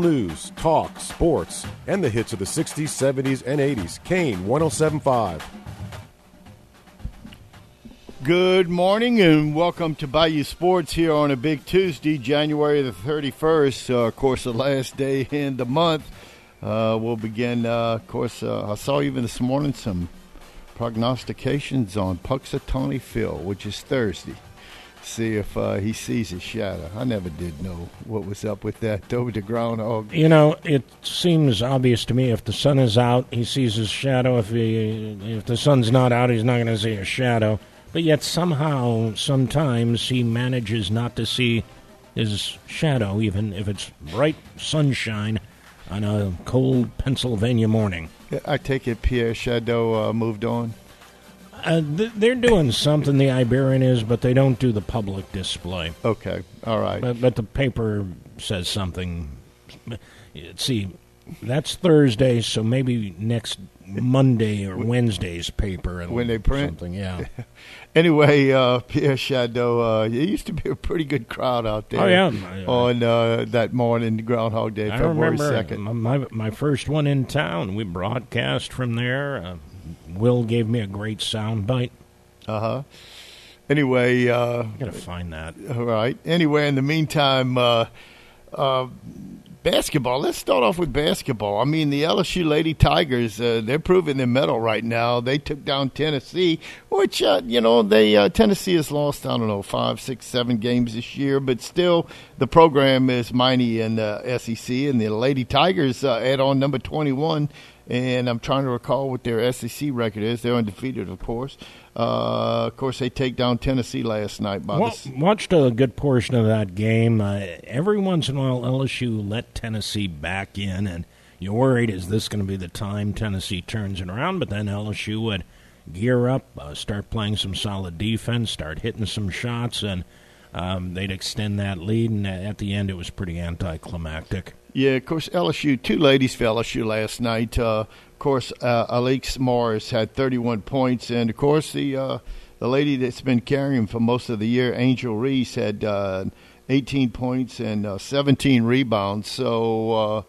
News, talk, sports, and the hits of the 60s, 70s, and 80s. Kane 1075. Good morning and welcome to Bayou Sports here on a big Tuesday, January the 31st. Uh, of course, the last day in the month. Uh, we'll begin, uh, of course, uh, I saw even this morning some prognostications on Punxsutawney Phil, which is Thursday see if uh, he sees his shadow. I never did know what was up with that over the groundhog. You know, it seems obvious to me if the sun is out, he sees his shadow. If he, if the sun's not out, he's not going to see a shadow. But yet somehow, sometimes he manages not to see his shadow, even if it's bright sunshine on a cold Pennsylvania morning. I take it Pierre Shadeaux uh, moved on. Uh, th- they're doing something. The Iberian is, but they don't do the public display. Okay, all right. But, but the paper says something. See, that's Thursday, so maybe next Monday or Wednesday's paper when they print something. Yeah. anyway, uh, Pierre Shadeaux, uh, it used to be a pretty good crowd out there. Oh yeah, on uh, that morning, Groundhog Day, I February second. My my first one in town. We broadcast from there. Will gave me a great sound bite. Uh huh. Anyway, uh, I gotta find that. All right. Anyway, in the meantime, uh, uh, basketball. Let's start off with basketball. I mean, the LSU Lady Tigers, uh, they're proving their mettle right now. They took down Tennessee, which, uh, you know, they uh, Tennessee has lost, I don't know, five, six, seven games this year, but still the program is mighty in the SEC. And the Lady Tigers uh, add on number 21 and I'm trying to recall what their SEC record is. They're undefeated, of course. Uh, of course, they take down Tennessee last night. By well, watched a good portion of that game. Uh, every once in a while, LSU let Tennessee back in, and you're worried is this going to be the time Tennessee turns it around? But then LSU would gear up, uh, start playing some solid defense, start hitting some shots, and um, they'd extend that lead. And at the end, it was pretty anticlimactic. Yeah, of course, LSU, two ladies for LSU last night. Uh, of course, uh, Alexis Morris had 31 points. And, of course, the uh, the lady that's been carrying for most of the year, Angel Reese, had uh, 18 points and uh, 17 rebounds. So, uh,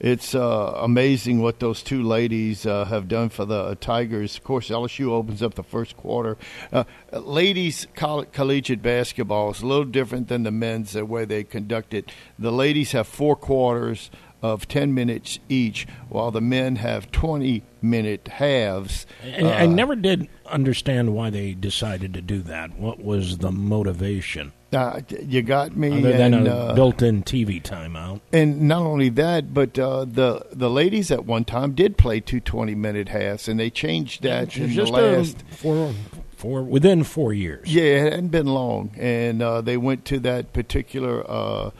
it's uh, amazing what those two ladies uh, have done for the uh, Tigers. Of course, LSU opens up the first quarter. Uh, ladies coll- collegiate basketball is a little different than the men's the way they conduct it. The ladies have four quarters of 10 minutes each, while the men have 20 minute halves. I, I never did understand why they decided to do that. What was the motivation? Uh, you got me. Other and, than a uh, built-in TV timeout. And not only that, but uh, the the ladies at one time did play two 20 minute halves, and they changed that in just the last four, four within four years. Yeah, it hadn't been long, and uh, they went to that particular.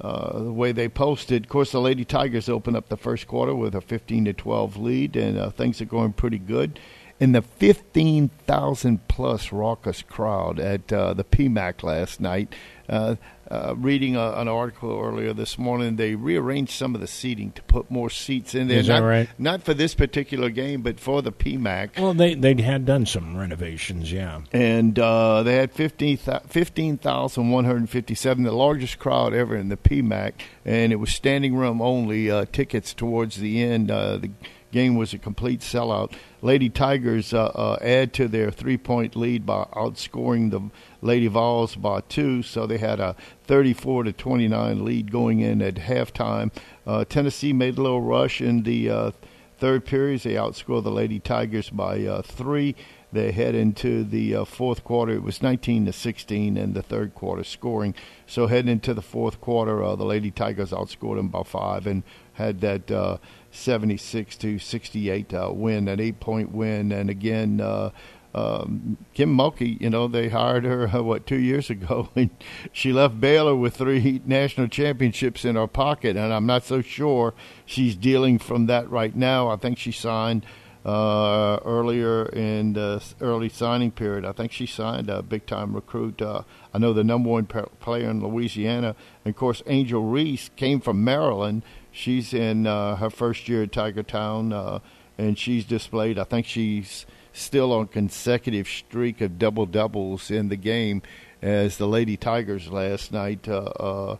Uh, the way they posted, of course, the Lady Tigers opened up the first quarter with a 15 to 12 lead, and uh, things are going pretty good in the 15,000 plus raucous crowd at uh, the PMAC last night. Uh, uh, reading a, an article earlier this morning, they rearranged some of the seating to put more seats in there. Is that not, right? Not for this particular game, but for the PMAC. Well, they they had done some renovations, yeah. And uh, they had 15,157, the largest crowd ever in the PMAC, and it was standing room only. Uh, tickets towards the end. Uh, the game was a complete sellout. Lady Tigers uh, uh, add to their three point lead by outscoring the Lady Vols by two, so they had a 34 to 29 lead going in at halftime. Uh, Tennessee made a little rush in the uh, third period. They outscored the Lady Tigers by uh, three. They head into the uh, fourth quarter. It was 19 to 16 in the third quarter scoring. So heading into the fourth quarter, the Lady Tigers outscored them by five and had that 76 to 68 uh, win, an eight point win. And again, uh, um, Kim Mulkey, you know, they hired her, what, two years ago, and she left Baylor with three national championships in her pocket. And I'm not so sure she's dealing from that right now. I think she signed uh, earlier in the early signing period. I think she signed a big time recruit. Uh, I know the number one player in Louisiana. And of course, Angel Reese came from Maryland she's in uh, her first year at Tiger Town, uh, and she's displayed. I think she's still on consecutive streak of double doubles in the game, as the Lady Tigers last night uh, uh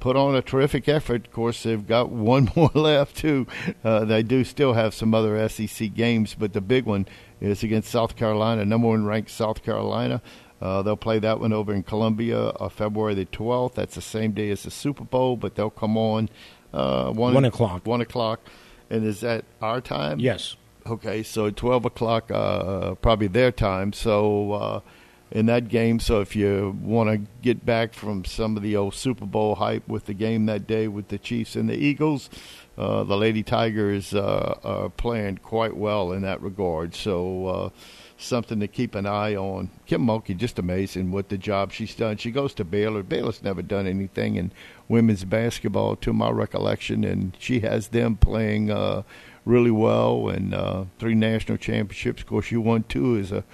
put on a terrific effort. Of course, they've got one more left too. Uh, they do still have some other SEC games, but the big one is against South Carolina, number one ranked South Carolina. Uh, they'll play that one over in Columbia, uh, February the 12th. That's the same day as the Super Bowl, but they'll come on uh, one, one o'clock. One o'clock, and is that our time? Yes. Okay, so 12 o'clock, uh, probably their time. So uh, in that game, so if you want to get back from some of the old Super Bowl hype with the game that day with the Chiefs and the Eagles, uh, the Lady Tigers uh, are playing quite well in that regard. So uh, something to keep an eye on. Kim Mulkey, just amazing what the job she's done. She goes to Baylor. Baylor's never done anything in women's basketball, to my recollection, and she has them playing uh, really well and uh, three national championships. Of course, you won two as a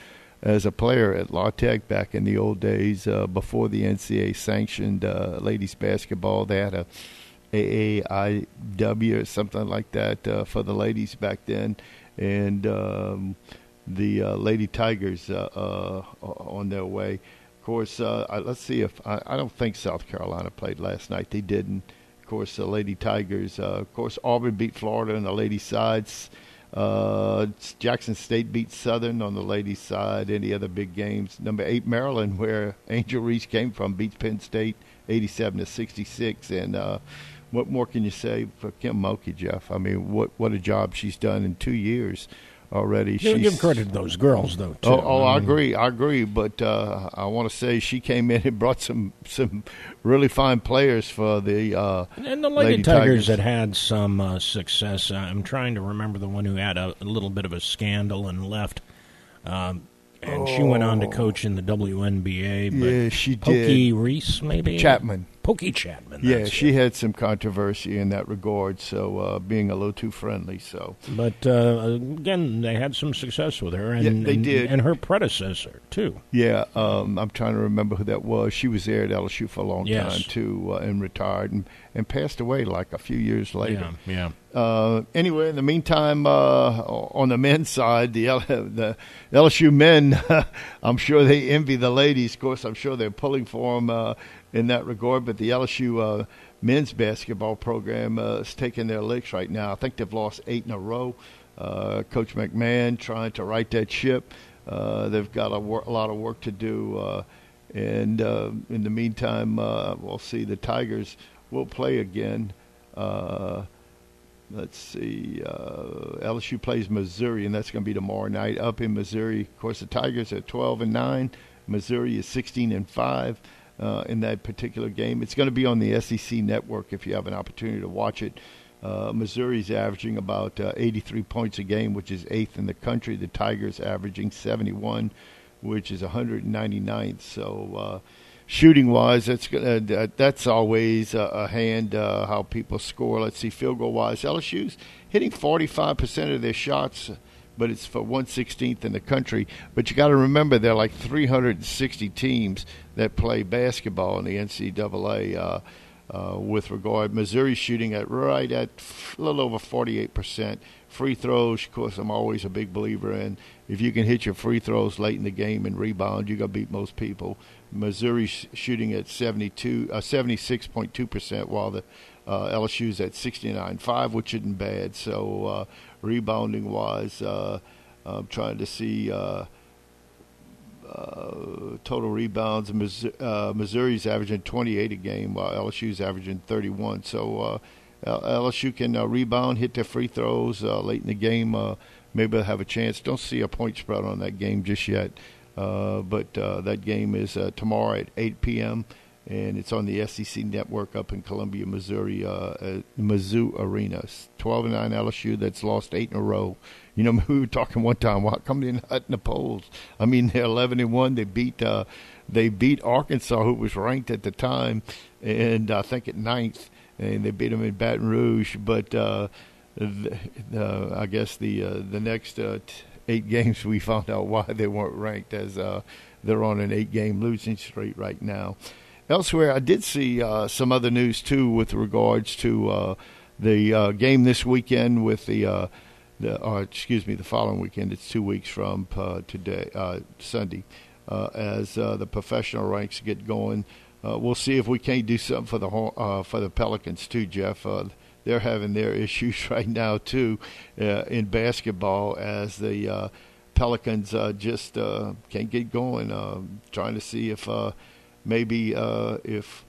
as a player at La Tech back in the old days uh, before the NCAA sanctioned uh, ladies basketball. They had a AAIW or something like that uh, for the ladies back then, and um, the uh, Lady Tigers uh, on their way. Of course, let's see if I, I, don't think South Carolina played last night. They didn't. Course, the Lady Tigers. of course, Auburn beat Florida on the ladies' sides. Uh, Jackson State beat Southern on the ladies' side. Any other big games? Number eight Maryland, where Angel Reese came from, beats Penn State, eighty-seven to sixty-six. And uh, what more can you say for Kim Mulkey, Jeff? I mean, what what a job she's done in two years already. You give credit to those girls, though. Too. Oh, oh I, I agree, I agree. But uh, I want to say she came in and brought some some really fine players for the uh, and the Lady, Lady Tigers, Tigers that had some uh, success. I'm trying to remember the one who had a, a little bit of a scandal and left. Um, and oh. she went on to oh. coach in the WNBA. yeah, she Pokey did. Reese, maybe Chapman. Pokey Chapman. Yeah, she it. had some controversy in that regard, so uh, being a little too friendly. So, but uh, again, they had some success with her, and yeah, they and, did, and her predecessor too. Yeah, um, I'm trying to remember who that was. She was there at LSU for a long yes. time too, uh, and retired and, and passed away like a few years later. Yeah, yeah. Uh, anyway, in the meantime, uh, on the men's side, the the LSU men, I'm sure they envy the ladies. Of course, I'm sure they're pulling for them uh, in that regard. But the LSU uh, men's basketball program uh, is taking their licks right now. I think they've lost eight in a row. Uh, Coach McMahon trying to right that ship. Uh, they've got a, wor- a, lot of work to do. Uh, and uh, in the meantime, we'll see the Tigers will play again. let's see. LSU plays Missouri, and that's going to be tomorrow night up in Missouri. Of course, the Tigers are 12 and 9. Missouri is 16 and 5 uh, in that particular game. It's going to be on the SEC network if you have an opportunity to watch it. Uh, Missouri's averaging about uh, 83 points a game, which is eighth in the country. The Tigers averaging 71, which is 199th. So, uh, shooting wise, that's uh, that's always a hand uh, how people score. Let's see, field goal wise, LSU's hitting 45% of their shots but it's for 116th in the country. But you got to remember there are like 360 teams that play basketball in the NCAA. Uh, uh, with regard, Missouri shooting at right at a little over 48 percent. Free throws, of course, I'm always a big believer in. If you can hit your free throws late in the game and rebound, you're gonna beat most people. Missouri shooting at 72, uh, 76.2 percent, while the uh, LSU's at 69.5, which isn't bad. So uh, rebounding wise. Uh, I'm trying to see uh, uh, total rebounds. Uh, Missouri's averaging 28 a game, while LSU's averaging 31. So uh, LSU can uh, rebound, hit their free throws late in the game. maybe they'll have a chance. Don't see a point spread on that game just yet. but that game is tomorrow at 8 p.m and it's on the SEC network up in Columbia, Missouri, uh, Mizzou Arena. 12 and 9 LSU that's lost eight in a row. You know, we were talking one time. Why come they not in the polls? I mean, they're 11 and one. They beat uh, they beat Arkansas, who was ranked at the time, and I think at ninth, and they beat them in Baton Rouge. But uh, the, uh, I guess the uh, the next uh, t- eight games we found out why they weren't ranked as uh, they're on an eight game losing streak right now. Elsewhere, I did see uh, some other news too with regards to uh, the uh, game this weekend with the, uh, the or excuse me, the following weekend. It's two weeks from uh, today, uh, Sunday, as the professional ranks get going. we'll see if we can't do something for the for the Pelicans too, Jeff. They're having their issues right now too uh, in basketball as the uh, Pelicans uh, just can't get going. Uh, trying to see if maybe uh, if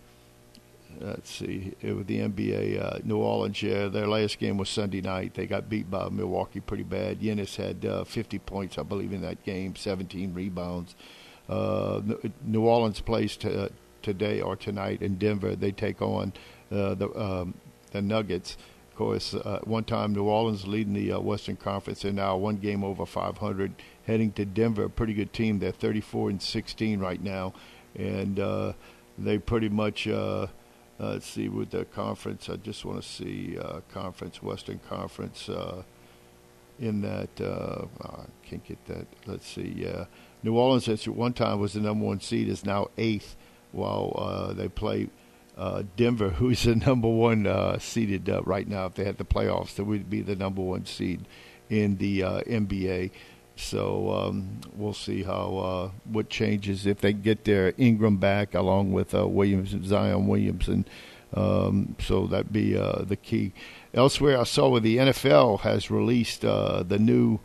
let's see it with the NBA, uh, New Orleans. Yeah, their last game was Sunday night. They got beat by Milwaukee pretty bad. Giannis had uh, 50 points, I believe, in that game, 17 rebounds. Uh, New Orleans plays to, today or tonight in Denver. They take on uh, the um, the Nuggets. Of course, uh, one time New Orleans leading the uh, Western Conference, and now one game over 500, heading to Denver. A pretty good team. They're 34 and 16 right now, and uh, they pretty much. Uh, uh, let's see with the conference. I just want to see uh, conference, Western Conference. Uh, in that, uh, oh, I can't get that. Let's see. Yeah, New Orleans at one time was the number one seed, is now eighth, while uh, they play uh, Denver, who's the number one uh, seeded uh, right now. If they had the playoffs, they would be the number one seed in the uh, NBA. So um, we'll see how uh, what changes if they get their Ingram back along with uh, Williams and Zion Williamson. Um, so that'd be the key. Elsewhere, I saw where the NFL has released the new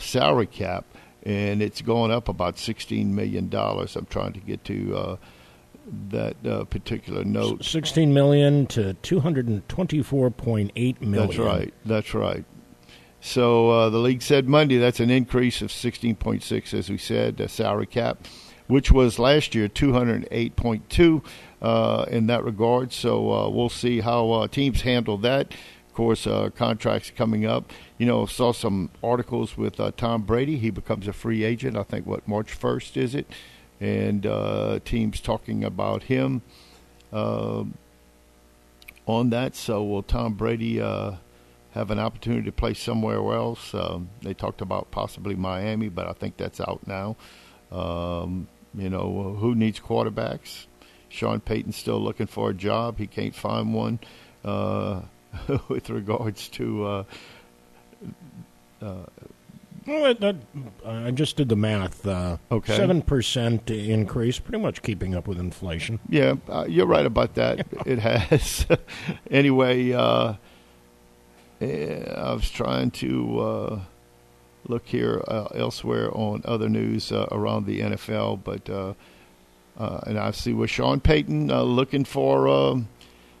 salary cap, and it's going up about sixteen million dollars. I'm trying to get to that uh, particular note. 16 million to 224.8 million. That's right. That's right. So uh, the league said Monday that's an increase of 16.6, as we said, salary cap, which was last year 208.2 uh, in that regard. So uh, we'll see how uh, teams handle that. Of course, uh, contracts coming up. You know, saw some articles with Tom Brady. He becomes a free agent. I think what March 1st is it? and uh, teams talking about him uh, on that. So will Tom Brady uh, have an opportunity to play somewhere else? Um, they talked about possibly Miami, but I think that's out now. Um, you know, who needs quarterbacks? Sean Payton's still looking for a job. He can't find one. Uh, with regards to uh, uh, well, that, I just did the math. Uh, okay, seven percent increase, pretty much keeping up with inflation. Yeah, uh, you're right about that. it has. anyway, uh, I was trying to uh, look here uh, elsewhere on other news uh, around the NFL, but and I see with Sean Payton looking for. Um,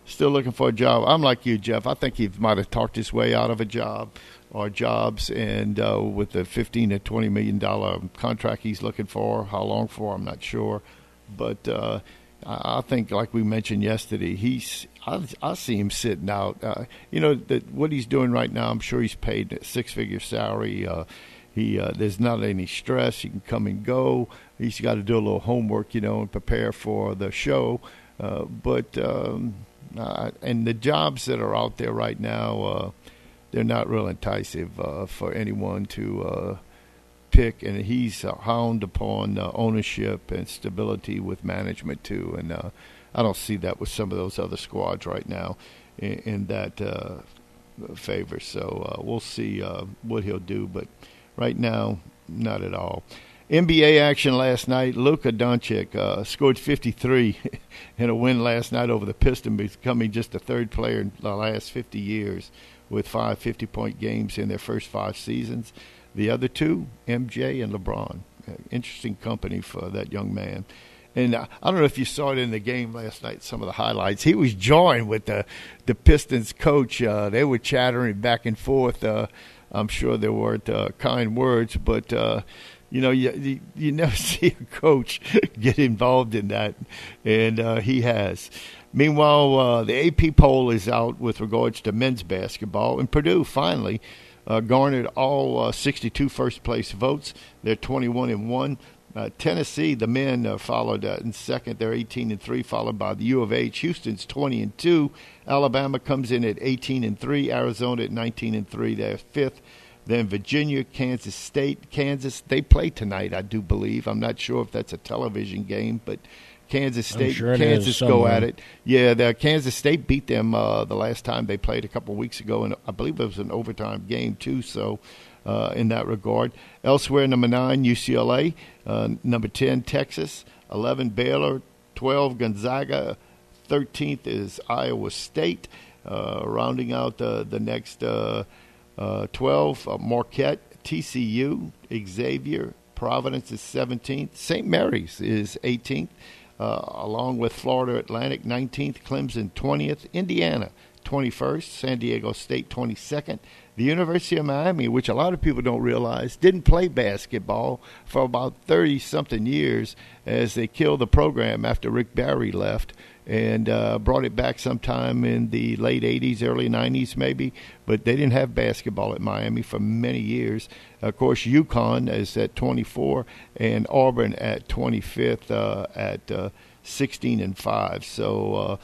still looking for a job. I'm like you, Jeff. I think he might have talked his way out of a job or jobs, and uh, with the 15 to 20 million dollar contract he's looking for, how long for, I'm not sure, but uh, I think, like we mentioned yesterday, he's I, I see him sitting out. Uh, you know that what he's doing right now. I'm sure he's paid a six figure salary. Uh, he uh, there's not any stress. He can come and go. He's got to do a little homework, you know, and prepare for the show. Uh, but um, uh, and the jobs that are out there right now, uh, they're not real enticing uh, for anyone to uh, pick. And he's a hound upon uh, ownership and stability with management too. And uh, I don't see that with some of those other squads right now in, in that uh, favor. So uh, we'll see what he'll do. But right now, not at all. NBA action last night. Luka Doncic uh, scored 53 in a win last night over the Pistons, becoming just the third player in the last 50 years with five 50 point games in their first five seasons. The other two, MJ and LeBron. Uh, interesting company for that young man. And uh, I don't know if you saw it in the game last night, some of the highlights. He was joined with the, the Pistons coach. Uh, they were chattering back and forth. Uh, I'm sure there weren't uh, kind words, but uh, you know, you, you, you never see a coach get involved in that, and uh, he has. Meanwhile, uh, the AP poll is out with regards to men's basketball, and Purdue finally uh, garnered all uh, 62 first place votes. They're 21 and one. Uh, Tennessee, the men uh, followed uh, in second. They're 18 and three, followed by the U of H. Houston's 20 and two. Alabama comes in at 18 and three. Arizona at 19 and three. They're fifth. Then Virginia, Kansas State, Kansas. They play tonight, I do believe. I'm not sure if that's a television game, but Kansas State, sure Kansas go at it. Yeah, the Kansas State beat them uh, the last time they played a couple of weeks ago, and I believe it was an overtime game too. So, uh, in that regard, elsewhere, number nine UCLA, uh, number ten Texas, eleven Baylor, 12, Gonzaga. 13th is Iowa State. Uh, rounding out uh, the next uh, uh 12, uh, Marquette, TCU, Xavier, Providence is 17th. St. Mary's is 18th, uh, along with Florida Atlantic 19th, Clemson 20th, Indiana 21st, San Diego State 22nd, the University of Miami, which a lot of people don't realize, didn't play basketball for about 30 something years as they killed the program after Rick Barry left and uh, brought it back sometime in the late 80s, early 90s, maybe. But they didn't have basketball at Miami for many years. Of course, UConn is at 24 and Auburn at 25th uh, at uh, 16 and 5. So, uh,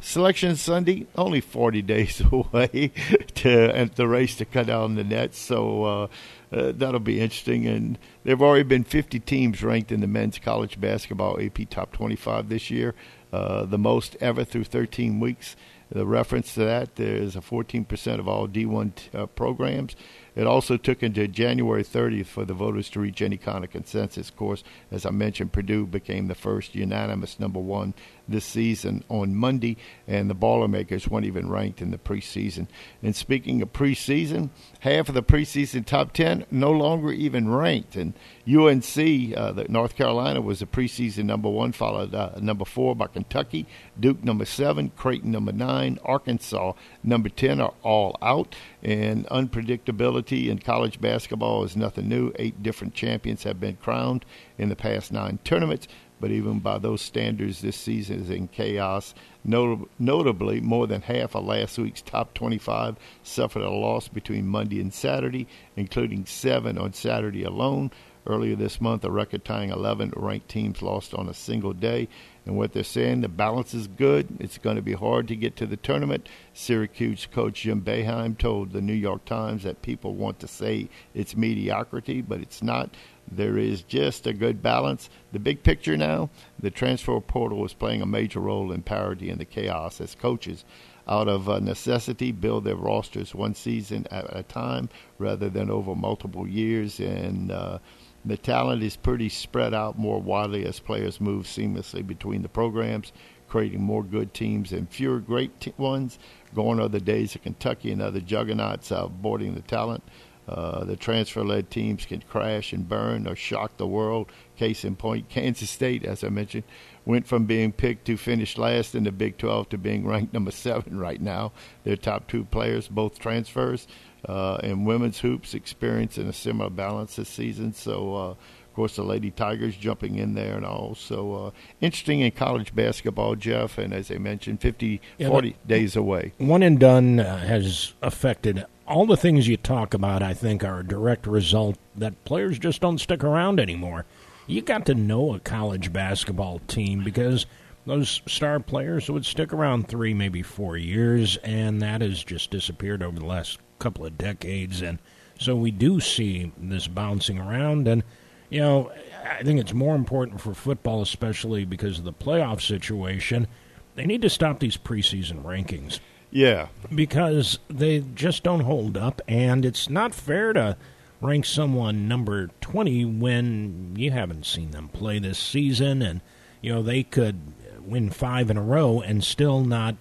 Selection Sunday, only 40 days away to the race to cut down the nets. So uh, uh, that'll be interesting. And there have already been 50 teams ranked in the men's college basketball AP Top 25 this year, uh, the most ever through 13 weeks. The reference to that, there's a 14% of all D1 uh, programs. It also took until January 30th for the voters to reach any kind of consensus. Of course, as I mentioned, Purdue became the first unanimous number one this season on Monday, and the Boilermakers weren't even ranked in the preseason. And speaking of preseason, half of the preseason top 10 no longer even ranked. And UNC, uh, the North Carolina, was the preseason number one, followed uh, number four by Kentucky, Duke number seven, Creighton number nine, Arkansas number 10 are all out. And unpredictability in college basketball is nothing new. Eight different champions have been crowned in the past nine tournaments but even by those standards, this season is in chaos. Not- notably, more than half of last week's top 25 suffered a loss between Monday and Saturday, including seven on Saturday alone. Earlier this month, a record tying 11 ranked teams lost on a single day. And what they're saying, the balance is good. It's going to be hard to get to the tournament. Syracuse coach Jim Boeheim told the New York Times that people want to say it's mediocrity, but it's not. There is just a good balance. The big picture now, the transfer portal is playing a major role in parity and the chaos as coaches out of uh, necessity build their rosters one season at a time rather than over multiple years. And uh, the talent is pretty spread out more widely as players move seamlessly between the programs creating more good teams and fewer great ones. Gone are the days of kentucky and other juggernauts outboarding the talent uh, the transfer-led teams can crash and burn or shock the world. Case in point, Kansas State, as I mentioned, went from being picked to finish last in the Big 12 to being ranked number seven right now. Their top two players, both transfers, uh, and women's hoops experiencing a similar balance this season. So, uh, of course, the Lady Tigers jumping in there and all. So, uh, interesting in college basketball, Jeff. And as I mentioned, 50, yeah, 40 days away. One and done uh, has affected all the things you talk about, I think, are a direct result that players just don't stick around anymore. You got to know a college basketball team because those star players would stick around three, maybe four years, and that has just disappeared over the last couple of decades. And so we do see this bouncing around. And, you know, I think it's more important for football, especially because of the playoff situation. They need to stop these preseason rankings. Yeah. Because they just don't hold up, and it's not fair to rank someone number 20 when you haven't seen them play this season, and, you know, they could win five in a row and still not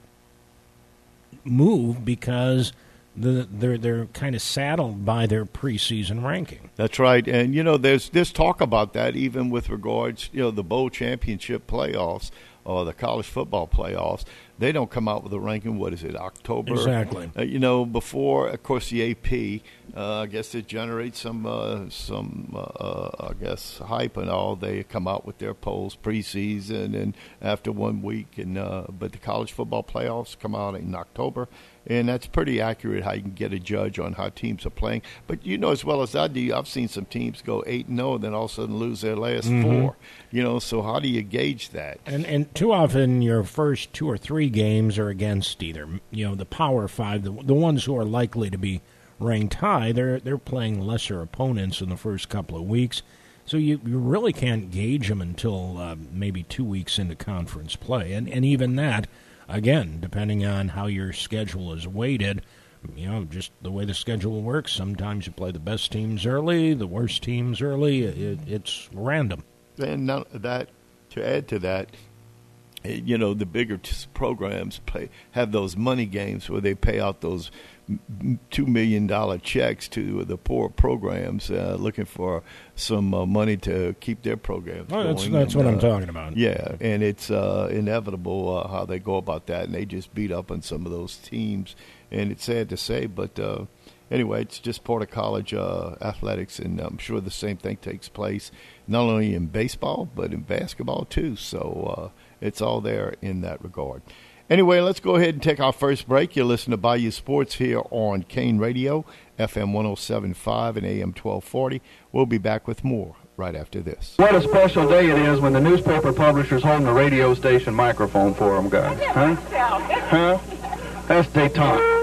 move because the, they're they're kind of saddled by their preseason ranking. That's right, and you know there's there's talk about that even with regards you know the bowl championship playoffs or the college football playoffs they don't come out with a ranking. What is it, October? Exactly. Uh, you know, before, of course, the AP. Uh, I guess it generates some uh, some uh, uh, I guess hype and all. They come out with their polls preseason and after one week, and uh, but the college football playoffs come out in October and that's pretty accurate how you can get a judge on how teams are playing. But you know as well as I do, I've seen some teams go eight and zero, oh and then all of a sudden lose their last mm-hmm. four. You know, so how do you gauge that? And and too often your first two or three games are against either you know the Power Five, the the ones who are likely to be ranked high. They're they're playing lesser opponents in the first couple of weeks. So you, you really can't gauge them until uh, maybe two weeks into conference play, and and even that again, depending on how your schedule is weighted, you know, just the way the schedule works, sometimes you play the best teams early, the worst teams early. It, it's random. And that, to add to that, eh, you know the bigger programs play have those money games where they pay out those two million dollar checks to the poor programs uh, looking for some uh, money to keep their programs well, going. That's, that's and, what uh, I'm talking about. Yeah, and it's uh, inevitable uh, how they go about that, and they just beat up on some of those teams, and it's sad to say, but uh, anyway, it's just part of college uh, athletics, and I'm sure the same thing takes place not only in baseball but in basketball too. So uh, it's all there in that regard. Anyway, let's go ahead and take our first break. You listen to Bayou Sports here on Kane Radio, FM 1075 and AM 1240. We'll be back with more right after this. What a special day it is when the newspaper publishers hold the radio station microphone for them, guys. Huh? Huh? That's detente.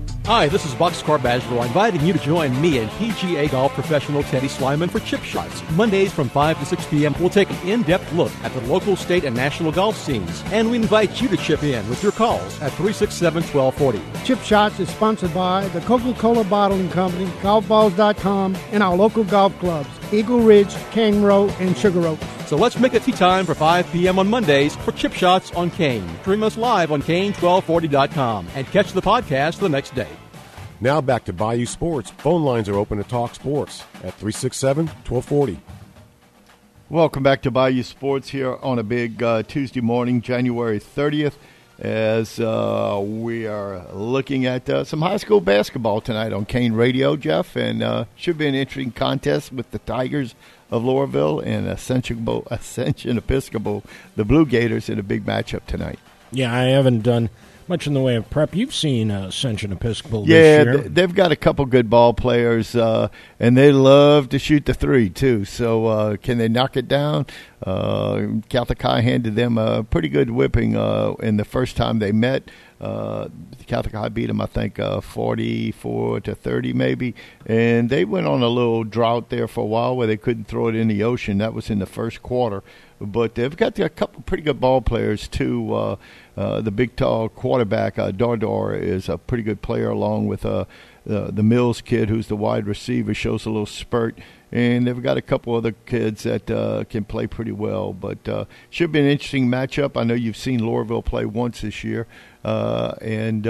Hi, this is Boxcar Badgerow, inviting you to join me and PGA golf professional Teddy Slyman for Chip Shots. Mondays from 5 to 6 p.m., we'll take an in-depth look at the local, state, and national golf scenes. And we invite you to chip in with your calls at 367-1240. Chip Shots is sponsored by the Coca-Cola Bottling Company, GolfBalls.com, and our local golf clubs, Eagle Ridge, Cane Row, and Sugar Oak. So let's make it tea time for 5 p.m. on Mondays for Chip Shots on Kane. Stream us live on Kane1240.com and catch the podcast the next day. Now back to Bayou Sports. Phone lines are open to talk sports at 367 1240. Welcome back to Bayou Sports here on a big uh, Tuesday morning, January 30th, as uh, we are looking at uh, some high school basketball tonight on Kane Radio, Jeff, and uh, should be an interesting contest with the Tigers of Loreauville and Ascension, Ascension Episcopal, the Blue Gators, in a big matchup tonight. Yeah, I haven't done much in the way of prep. You've seen uh, Ascension Episcopal yeah, this year. they've got a couple good ball players, uh, and they love to shoot the three too. So uh, can they knock it down? Uh, Catholic High handed them a pretty good whipping uh, in the first time they met. Uh, Catholic High beat them, I think, uh, 44 to 30, maybe. And they went on a little drought there for a while where they couldn't throw it in the ocean. That was in the first quarter. But they've got a couple pretty good ball players, too. Uh, uh, the big, tall quarterback, uh, Dardar, is a pretty good player, along with uh, the Mills kid, who's the wide receiver, shows a little spurt. And they've got a couple other kids that uh, can play pretty well. But uh, should be an interesting matchup. I know you've seen Loreauville play once this year. And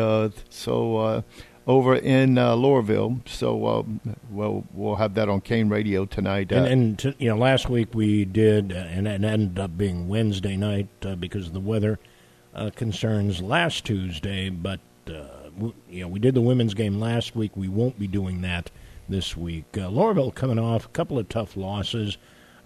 so over in uh, Loreauville. So uh, well, we'll have that on Kane Radio tonight. And, Uh, and to, you know, last week we did, and it ended up being Wednesday night because of the weather uh, concerns last Tuesday. But uh, w- you know, we did the women's game last week. We won't be doing that this week. Uh, Loreauville coming off a couple of tough losses.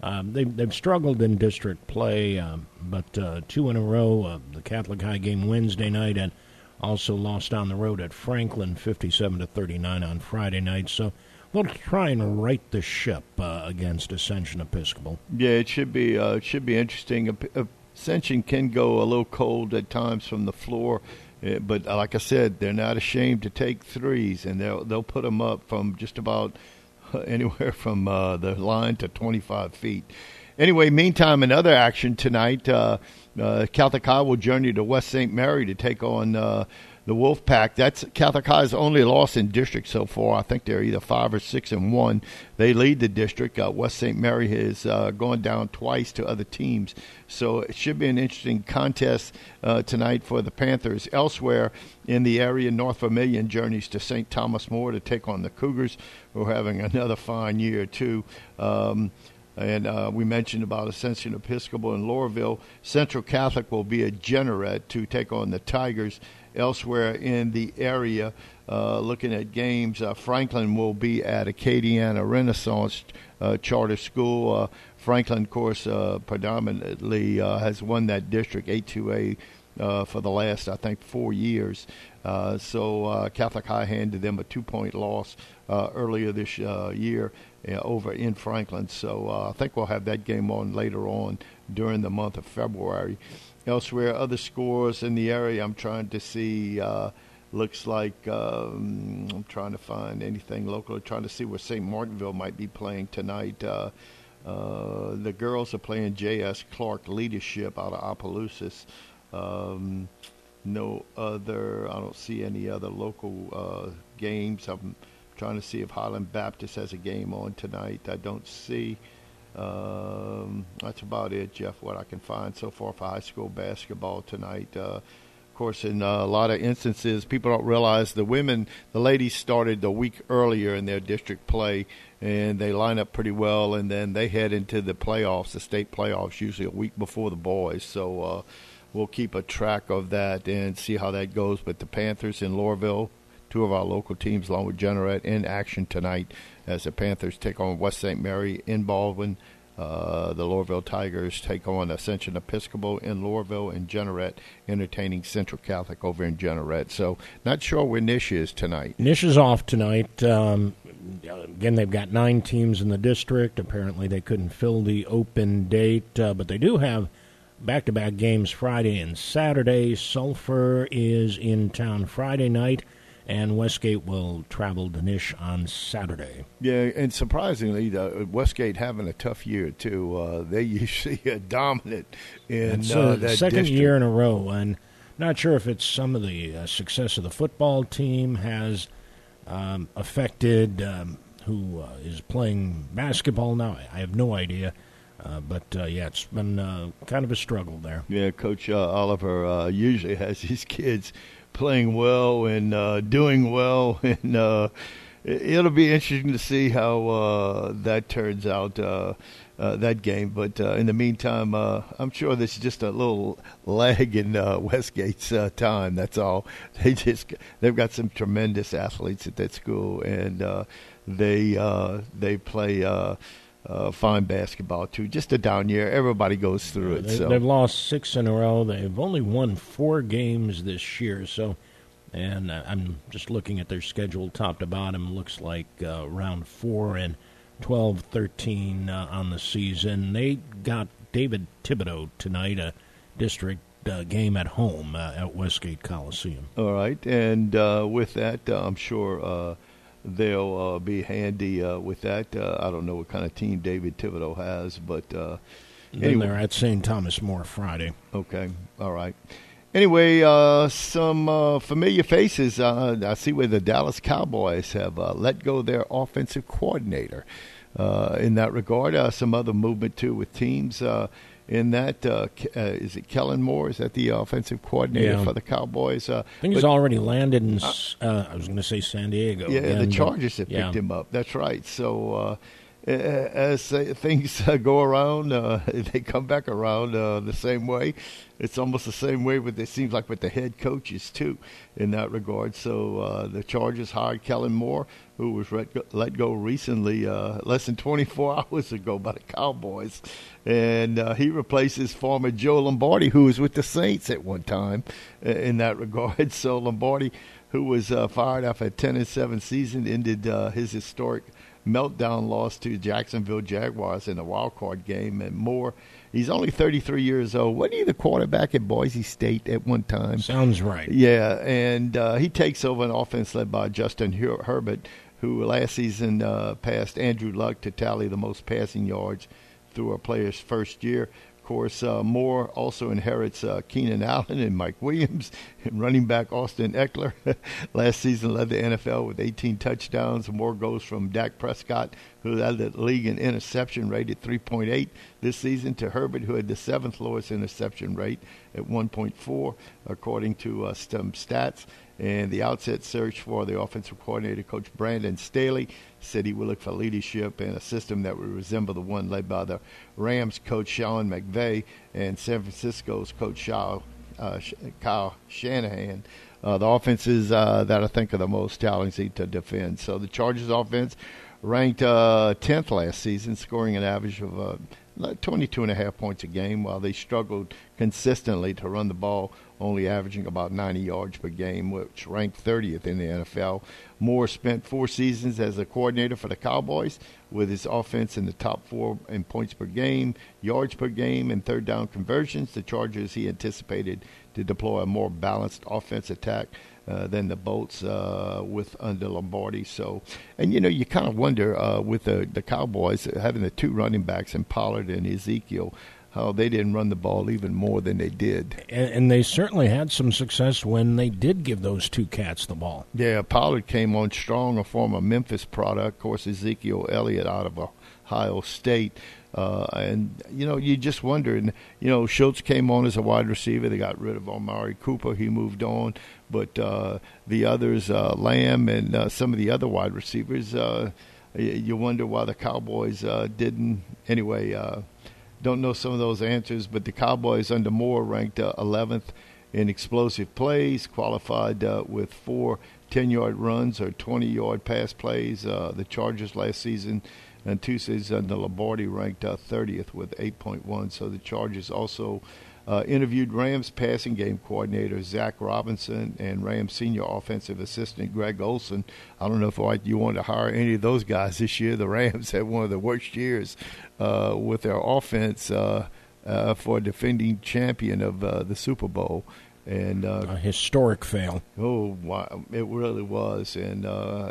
Um, they, they've struggled in district play, um, but uh, two in a row. Uh, the Catholic High game Wednesday night, and also lost on the road at Franklin, fifty-seven to thirty-nine on Friday night. So we'll try and right the ship uh, against Ascension Episcopal. yeah, it should be uh, it should be interesting. Ascension can go a little cold at times from the floor. Uh, But like I said, they're not ashamed to take threes, and they'll they'll put them up from just about anywhere from uh, the line to 25 feet. anyway, meantime, another action tonight, uh, uh, High will journey to West St. Mary to take on uh, the Wolf Pack. That's Catholic High's only loss in district so far. I think they're either five or six and one. They lead the district. Uh, West St. Mary has uh, gone down twice to other teams, so it should be an interesting contest uh, tonight for the Panthers. Elsewhere in the area, North Vermilion journeys to St. Thomas More to take on the Cougars, who are having another fine year too. Um, and uh, we mentioned about Ascension Episcopal in Loreauville. Central Catholic will be a Jeanerette to take on the Tigers. Elsewhere in the area, uh, looking at games, uh, Franklin will be at Acadiana Renaissance uh, Charter School. Uh, Franklin, of course, uh, predominantly has won that district 8-2A for the last, I think, four years. so Catholic High handed them a two-point loss earlier this year uh, over in Franklin. So uh, I think we'll have that game on later on during the month of February. Elsewhere, other scores in the area, I'm trying to see. Uh, looks like um, I'm trying to find anything local. Trying to see where St. Martinville might be playing tonight. Uh, uh, the girls are playing J.S. Clark Leadership out of Opelousas. Um, no other. I don't see any other local uh, games. I'm trying to see if Highland Baptist has a game on tonight. I don't see. Um, that's about it, Jeff. What I can find so far for high school basketball tonight. Uh, of course, in uh, a lot of instances, people don't realize the women, the ladies started a week earlier in their district play, and they line up pretty well, and then they head into the playoffs, the state playoffs, usually a week before the boys. So uh, we'll keep a track of that and see how that goes. But the Panthers in Loreauville two of our local teams, along with Jeanerette, in action tonight as the Panthers take on West St. Mary in Baldwin. Uh, the Loreauville Tigers take on Ascension Episcopal in Loreauville and Jeanerette, entertaining Central Catholic over in Jeanerette. So, not sure where Nish is tonight. Nish is off tonight. Um, again, they've got nine teams in the district. Apparently, they couldn't fill the open date, uh, but they do have back to back games Friday and Saturday. Sulphur is in town Friday night and Westgate will travel to Nish on Saturday. Yeah, and surprisingly, the Westgate having a tough year too. Uh, they usually are dominant in it's, uh, that second district. year in a row, and not sure if it's some of the uh, success of the football team has um, affected um, who uh, is playing basketball now. I have no idea. Uh, but uh, yeah, it's been uh, kind of a struggle there. Yeah, Coach uh, Oliver uh, usually has his kids playing well and uh, doing well, and uh, it'll be interesting to see how uh, that turns out. Uh, uh, that game, but uh, in the meantime, I'm sure this is just a little lag in Westgate's time. That's all. They just they've got some tremendous athletes at that school, and they they play. Uh, fine basketball too. Just a down year. Everybody goes through it. They, so They've lost six in a row. They've only won four games this year. So, and uh, I'm just looking at their schedule top to bottom. Looks like uh, round four and 12 13 uh, on the season. They got David Thibodaux tonight, a district uh, game at home uh, at Westgate Coliseum. all right, and uh, with that, uh, I'm sure. They'll uh, be handy uh, with that. Uh, I don't know what kind of team David Thibodaux has, but uh, anyway, they're at St. Thomas More Friday. Okay, all right. Anyway, uh, some uh, familiar faces. Uh, I see where the Dallas Cowboys have uh, let go their offensive coordinator. Uh, in that regard, uh, some other movement too with teams. Uh, in that, uh, uh, is it Kellen Moore? Is that the offensive coordinator Yeah. for the Cowboys? Uh, I think he's already landed in. s- Uh, I was going to say San Diego. Yeah, again, the Chargers have yeah. picked him up. That's right. So uh, as uh, things uh, go around, uh, they come back around uh, the same way. It's almost the same way, but it seems like with the head coaches too, in that regard. So uh, the Chargers hired Kellen Moore, who was let go, let go recently, uh, less than 24 hours ago by the Cowboys, and uh, he replaces former Joe Lombardi, who was with the Saints at one time, uh, in that regard. So Lombardi who was uh, fired after a 10 and 7 season, ended uh, his historic meltdown loss to Jacksonville Jaguars in a wild card game. And more, he's only 33 years old. Wasn't he the quarterback at Boise State at one time? Sounds right. Yeah, and uh, he takes over an offense led by Justin Her- Herbert, who last season uh, passed Andrew Luck to tally the most passing yards. through a player's first year Of course, uh, Moore also inherits uh, Keenan Allen and Mike Williams, and running back Austin Ekeler. Last season led the NFL with 18 touchdowns. Moore goes from Dak Prescott, who led the league in interception rate at 3.8 this season, to Herbert, who had the seventh lowest interception rate at 1.4, according to uh, some stats. And the outset search for the offensive coordinator, Coach Brandon Staley, said he would look for leadership and a system that would resemble the one led by the Rams coach Sean McVay and San Francisco's coach uh, Kyle Shanahan. Uh, the offenses uh, that I think are the most challenging to defend. So the Chargers offense ranked 10th uh, last season, scoring an average of uh, 22 and a half points a game, while they struggled consistently to run the ball, only averaging about 90 yards per game, which ranked 30th in the NFL. Moore spent four seasons as a coordinator for the Cowboys, with his offense in the top four in points per game, yards per game, and third down conversions. The Chargers he anticipated to deploy a more balanced offense attack uh, than the Bolts uh, with under Lombardi. So, and you know, you kind of wonder uh, with the the Cowboys having the two running backs and Pollard and Ezekiel. How they didn't run the ball even more than they did, and, and they certainly had some success when they did give those two cats the ball. Yeah, Pollard came on strong, a former Memphis product. Of course, Ezekiel Elliott out of Ohio State. Uh, and you know, you just wonder. And you know, Schultz came on as a wide receiver. They got rid of Amari Cooper. He moved on. But uh, the others, uh, Lamb and uh, some of the other wide receivers, uh, you wonder why the Cowboys uh, didn't. Anyway, uh, don't know some of those answers. But the Cowboys under Moore ranked uh, 11th in explosive plays, qualified with four 10-yard runs or 20-yard pass plays. Uh, the Chargers last season and two seasons under Lombardi ranked uh, 30th with 8.1. So the Chargers also uh, interviewed Rams passing game coordinator Zach Robinson and Rams senior offensive assistant Greg Olson. I don't know if you want to hire any of those guys this year. The Rams had one of the worst years uh, with their offense uh, uh for a defending champion of uh, the Super Bowl. And uh, a historic fail. Oh, wow, it really was. And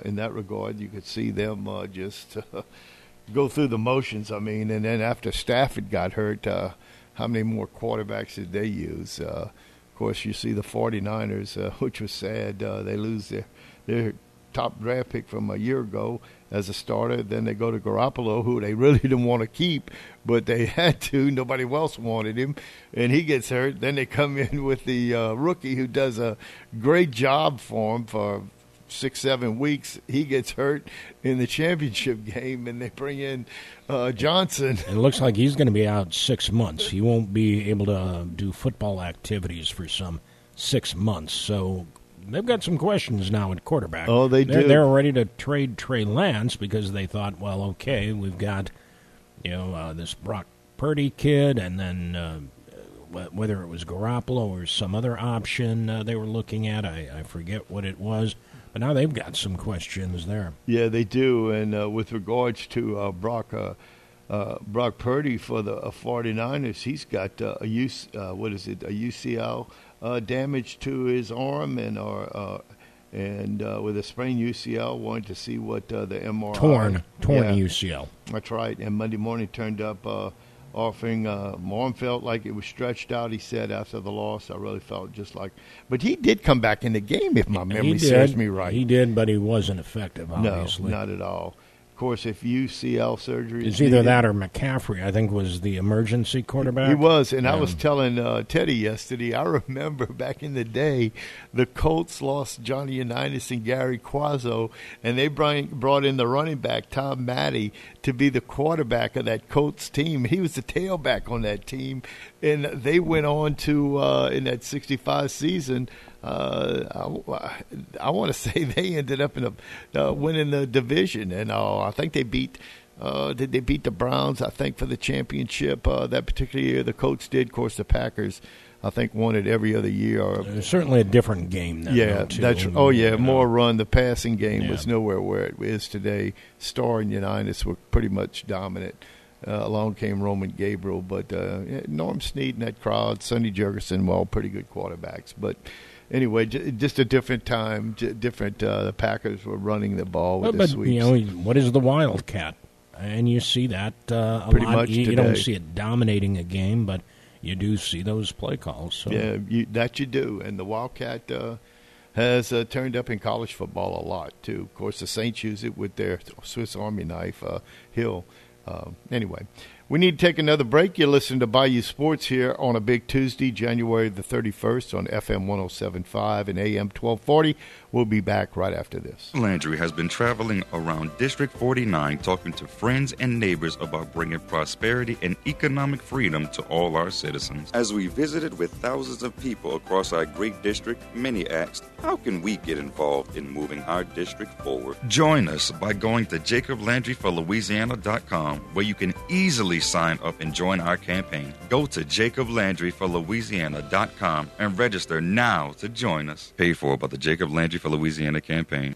in that regard, you could see them just go through the motions. I mean, and then after Stafford got hurt, uh, how many more quarterbacks did they use? Uh, of course, you see the 49ers, uh, which was sad. Uh, they lose their their top draft pick from a year ago as a starter. Then they go to Garoppolo, who they really didn't want to keep, but they had to. Nobody else wanted him, and he gets hurt. Then they come in with the uh, rookie who does a great job for him for six, seven weeks. He gets hurt in the championship game, and they bring in uh, Johnson. It looks like he's going to be out six months. He won't be able to uh, do football activities for some six months. So they've got some questions now at quarterback. Oh, they they're, do. They're ready to trade Trey Lance because they thought, well, okay, we've got you know uh, this Brock Purdy kid, and then. Uh, whether it was Garoppolo or some other option uh, they were looking at, I, I forget what it was. But now they've got some questions there. Yeah, they do. And uh, with regards to uh, Brock, uh, uh Brock Purdy for the 49ers, uh, he's got uh, a UC, what is it, a UCL damage to his arm and or and with a sprained UCL, wanted to see what the MRI torn torn yeah, UCL. That's right. And Monday morning turned up offering. Uh, Moore felt like it was stretched out. He said after the loss, I really felt just like. But he did come back in the game, if my memory serves me right. He did, but he wasn't effective. Obviously, no, not at all. Of course, if UCL surgery is either that or McCaffrey, I think was the emergency quarterback. He was, and yeah. I was telling uh, Teddy yesterday. I remember back in the day, the Colts lost Johnny Unitas and Gary Cuozzo, and they brought in the running back Tom Matte to be the quarterback of that Colts team. He was the tailback on that team, and they went on to uh, in that '65 season uh, I, I want to say they ended up in a uh, winning the division, and uh, I think they beat. Uh, did they beat the Browns? I think for the championship uh, that particular year. The Colts did. Of course, the Packers, I think, won it every other year. It's certainly a different game. Then, yeah, though, that's. Oh yeah, more run. The passing game yeah. was nowhere where it is today. Starr and Unitas were pretty much dominant. Uh, along came Roman Gabriel, but uh, Norm Snead and that crowd, Sonny Jurgensen, well, pretty good quarterbacks. But anyway, just a different time, different. Uh, the Packers were running the ball with but, the sweeps. You know, what is the Wildcat? And you see that uh, a Pretty lot. much you, you don't see it dominating a game, but you do see those play calls. So. Yeah, you, that you do. And the Wildcat uh, has uh, turned up in college football a lot too. Of course, the Saints use it with their Swiss Army knife, uh, Hill. Uh, anyway, we need to take another break. You're listening to Bayou Sports here on a big Tuesday, January the 31st on FM 1075 and AM 1240. We'll be back right after this. Landry has been traveling around District 49 talking to friends and neighbors about bringing prosperity and economic freedom to all our citizens. As we visited with thousands of people across our great district, many asked, How can we get involved in moving our district forward? Join us by going to jacoblandryforlouisiana.com where you can easily sign up and join our campaign. Go to jacoblandryforlouisiana.com and register now to join us. Paid for by the Jacob Landry for Louisiana campaign.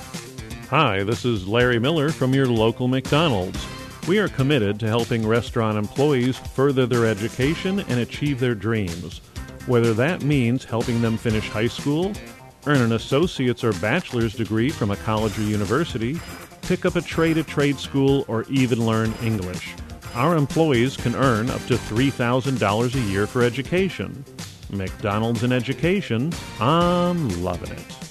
Hi, this is Larry Miller from your local McDonald's. We are committed to helping restaurant employees further their education and achieve their dreams. Whether that means helping them finish high school, earn an associate's or bachelor's degree from a college or university, pick up a trade at trade school, or even learn English. Our employees can earn up to $3,000 a year for education. McDonald's and education, I'm loving it.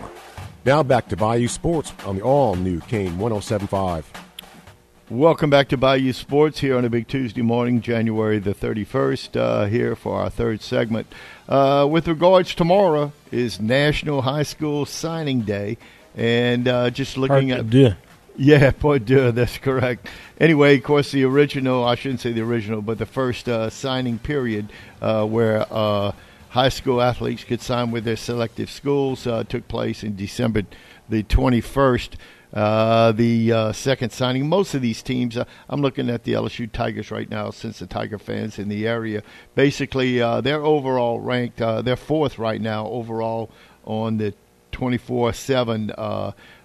Now back to Bayou Sports on the all new Kane 1075. Welcome back to Bayou Sports here on a big Tuesday morning, January the 31st, uh, here for our third segment. Uh, with regards tomorrow is National High School Signing Day, and uh, just looking Part at. deux. Yeah, Point deux, that's correct. Anyway, of course, the original, I shouldn't say the original, but the first uh, signing period uh, where uh, high school athletes could sign with their selective schools uh, took place in December the 21st. Uh, the uh, second signing, most of these teams, uh, I'm looking at the LSU Tigers right now since the Tiger fans in the area. Basically, uh, they're overall ranked, uh, they're fourth right now overall on the 24 7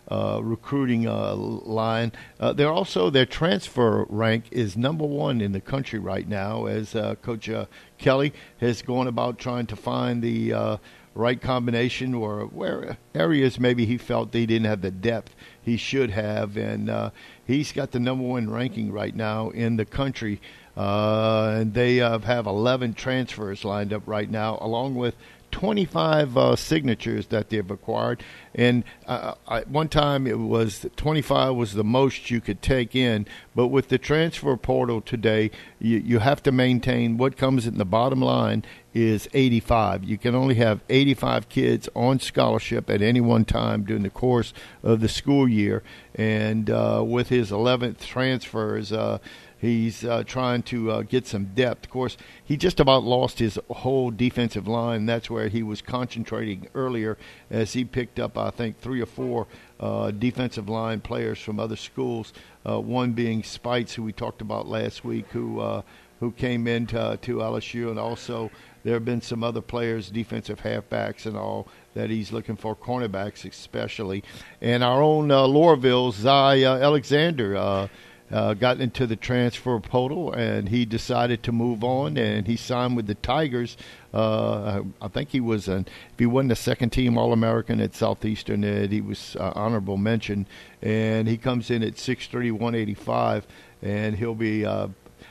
uh, recruiting uh, line. Uh, they're also their transfer rank is number one in the country right now, as uh, Coach uh, Kelly has gone about trying to find the right combination or where areas maybe he felt they didn't have the depth he should have, and he's got the number one ranking right now in the country. And they have 11 transfers lined up right now, along with 25 uh, signatures that they've acquired. And uh, at one time it was 25 was the most you could take in, but with the transfer portal today, you, you have to maintain what comes in the bottom line is 85. You can only have 85 kids on scholarship at any one time during the course of the school year. And uh, with his 11th transfers, He's uh, trying to uh, get some depth. Of course, he just about lost his whole defensive line. That's where he was concentrating earlier, as he picked up, I think, three or four uh, defensive line players from other schools. Uh, one being Spites, who we talked about last week, who uh, who came into to LSU, and also there have been some other players, defensive halfbacks and all, that he's looking for, cornerbacks especially. And our own uh, Loreauville, Zy uh, Alexander. Uh, uh, got into the transfer portal and he decided to move on and he signed with the Tigers. Uh, I think he was an if he wasn't a second team All American at Southeastern, Ed, he was uh, honorable mention. And he comes in at 6'3", 185, and he'll be. Uh,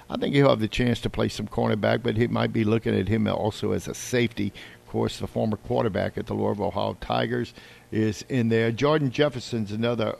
I think he'll have the chance to play some cornerback, but he might be looking at him also as a safety. Of course, the former quarterback at the Louisville Hall Tigers is in there. Jordan Jefferson's another.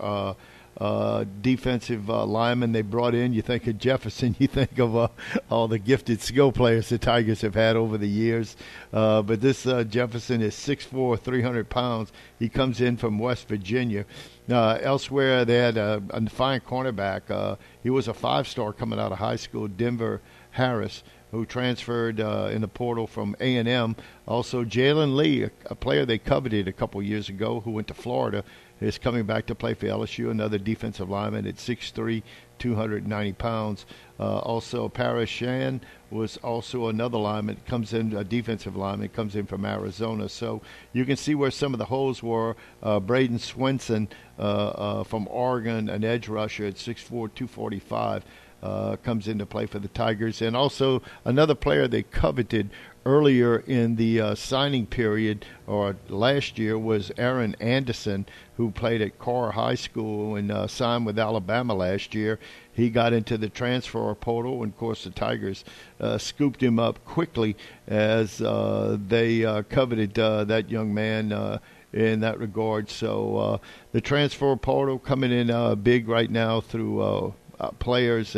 Uh, defensive uh, lineman they brought in. You think of Jefferson, you think of uh, all the gifted skill players the Tigers have had over the years. Uh, but this uh, Jefferson is 6'4", 300 pounds. He comes in from West Virginia. Uh, elsewhere, they had a, a fine cornerback. He was a five-star coming out of high school, Denver Harris who transferred uh, in the portal from A&M. Also, Jalen Lee, a, a, player they coveted a couple years ago, who went to Florida, is coming back to play for LSU. Another defensive lineman at 6'3", 290 pounds. Uh, also, Paris Shand was also another lineman. Comes in a defensive lineman. Comes in from Arizona. So you can see where some of the holes were. Uh, Bradyn Swinson uh, uh from Oregon, an edge rusher at 6'4", 245 uh, comes into play for the Tigers, and also another player they coveted earlier in the uh, signing period or last year was Aaron Anderson, who played at Karr High School and uh, signed with Alabama last year. He got into the transfer portal, and of course the Tigers uh, scooped him up quickly as uh, they uh, coveted uh, that young man in that regard. So the transfer portal coming in big right now through players.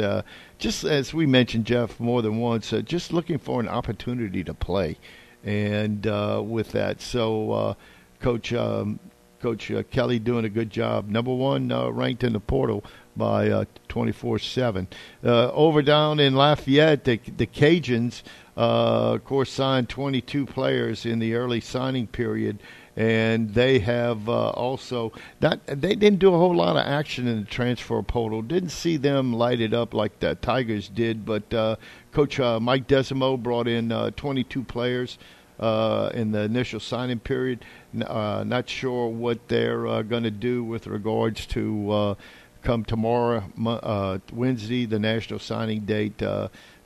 Uh, just as we mentioned, Jeff, more than once, uh, just looking for an opportunity to play, and uh, with that, so uh, Coach um, Coach uh, Kelly doing a good job. Number one ranked in the portal by twenty four seven. Over down in Lafayette, the, the Cajuns, of course, signed twenty two players in the early signing period and they have uh, also not. They didn't do a whole lot of action in the transfer portal. Didn't see them light it up like the Tigers did, but uh, Coach uh, Mike Desormeaux brought in uh, 22 players. Uh, in the initial signing period, uh, not sure what they're going to do with regards to come tomorrow, Wednesday, the national signing date.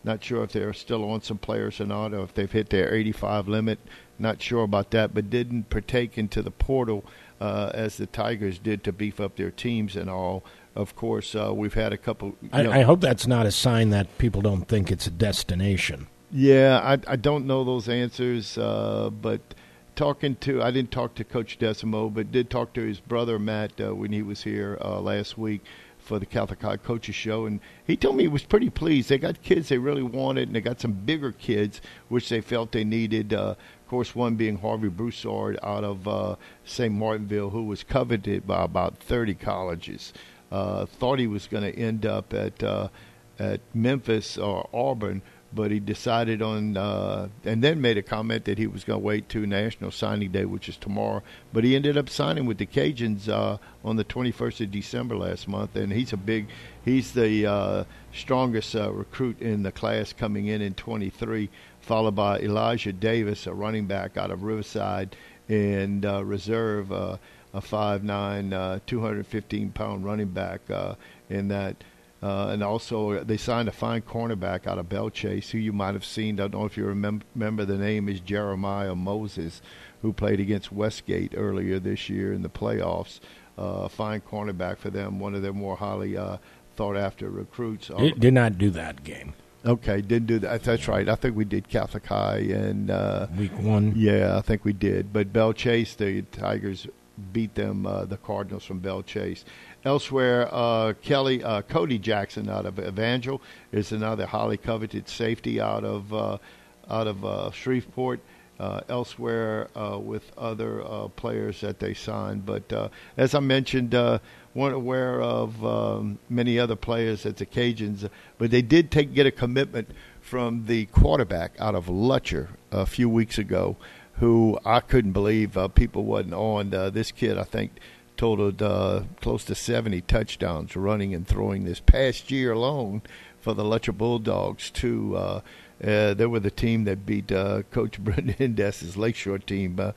Not sure if they're still on some players or not, or if they've hit their 85 limit. Not sure about that, but didn't partake into the portal uh, as the Tigers did to beef up their teams and all. Of course, uh, we've had a couple. I, know, I, hope that's not a sign that people don't think it's a destination. Yeah, I, I don't know those answers, uh, but talking to I didn't talk to Coach Desormeaux, but did talk to his brother Matt uh, when he was here uh, last week for the Catholic High Coaches Show, and he told me he was pretty pleased. They got kids they really wanted, and they got some bigger kids which they felt they needed. Uh, course, one being Harvey Broussard out of uh, St. Martinville, who was coveted by about 30 colleges. Uh, thought he was going to end up at uh, at Memphis or Auburn, but he decided on uh, and then made a comment that he was going to wait to National Signing Day, which is tomorrow. But he ended up signing with the Cajuns uh, on the 21st of December last month, and he's a big, he's the uh, strongest uh, recruit in the class coming in in 23 followed by Elijah Davis, a running back out of Riverside, and uh, reserve uh, a 5'9", uh, 215 pound running back uh, in that. Uh, and also, they signed a fine cornerback out of Belle Chasse, who you might have seen. I don't know if you remember, remember the name is Jeremiah Moses, who played against Westgate earlier this year in the playoffs. Uh, fine cornerback for them, one of their more highly uh, thought after recruits. It did not do that game. Okay, didn't do that. That's right. I think we did Catholic High and uh, week one. Yeah, I think we did. But Belle Chasse, the Tigers beat them, uh, the Cardinals from Belle Chasse. Elsewhere, uh, Kelly uh, Cody Jackson out of Evangel is another highly coveted safety out of uh, out of uh, Shreveport. Uh, elsewhere uh, with other uh, players that they signed. But uh, as I mentioned, weren't aware of um, many other players at the Cajuns, but they did take get a commitment from the quarterback out of Lutcher a few weeks ago, who I couldn't believe uh, people wasn't on. Uh, this kid, I think, totaled uh, close to 70 touchdowns running and throwing this past year alone for the Lutcher Bulldogs. To uh, uh, they were the team that beat uh, Coach Brendan Indes's Lakeshore team, uh,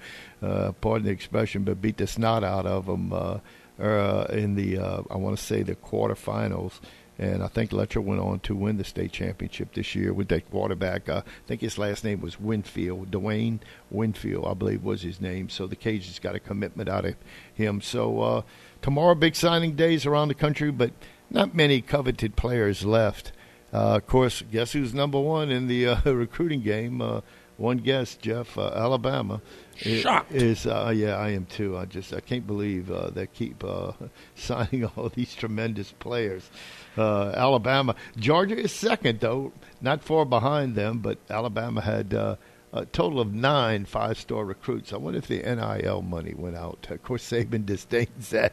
uh, pardon the expression, but beat the snot out of them. Uh, in the uh, I want to say the quarterfinals, and I think Lutcher went on to win the state championship this year with that quarterback. Uh, I think his last name was Winfield, Dwayne Winfield, I believe was his name. So the Cajuns got a commitment out of him. So uh, tomorrow, big signing days around the country, but not many coveted players left. Uh, of course, guess who's number one in the uh, recruiting game? Uh, one guess, Jeff. Alabama Shocked. is. Uh, yeah, I am too. I just I can't believe uh, they keep uh, signing all these tremendous players. Uh, Alabama, Georgia is second though, not far behind them, but Alabama had. Uh, a total of nine five-star recruits. I wonder if the NIL money went out. Of course, Saban disdains that.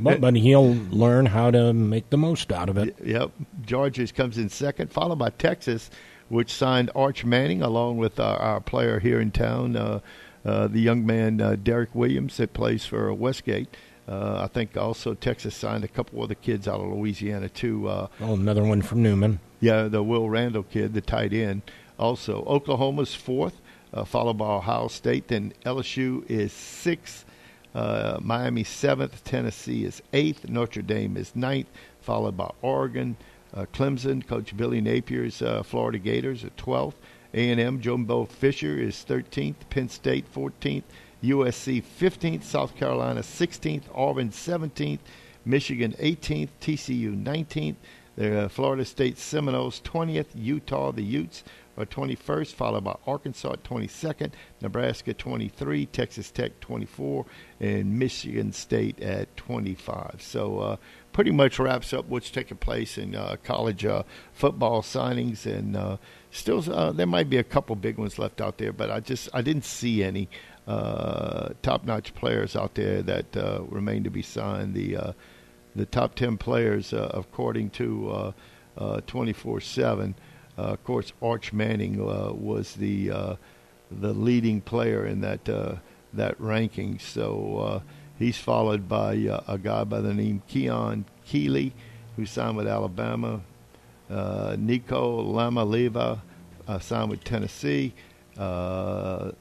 But, but he'll learn how to make the most out of it. Yep. Georgia comes in second, followed by Texas, which signed Arch Manning along with our, our player here in town, uh, uh, the young man uh, Derek Williams that plays for Westgate. Uh, I think also Texas signed a couple other kids out of Louisiana too. Uh, Oh, another one from Newman. yeah, the Will Randall kid, the tight end. Also, Oklahoma's fourth, uh, followed by Ohio State. Then LSU is sixth. Uh, Miami seventh. Tennessee is eighth. Notre Dame is ninth, followed by Oregon. Uh, Clemson, Coach Billy Napier's uh, Florida Gators are twelfth. A&M, Jimbo Fisher is thirteenth. Penn State fourteenth. USC fifteenth. South Carolina sixteenth. Auburn seventeenth. Michigan 18th. TCU 19th. The uh, Florida State Seminoles 20th, Utah the Utes are 21st, followed by Arkansas at 22nd, Nebraska 23, Texas Tech 24, and Michigan State at 25. So uh, pretty much wraps up what's taking place in uh, college uh, football signings, and uh, still uh, there might be a couple big ones left out there, but I just I didn't see any uh, top-notch players out there that uh, remain to be signed. The the top 10 players, according to uh, 24/7. Uh, of course, Arch Manning was the the leading player in that that ranking. So he's followed by uh, a guy by the name Keon Keeley, who signed with Alabama. Uh, Nico Iamaleava uh, signed with Tennessee. Uh,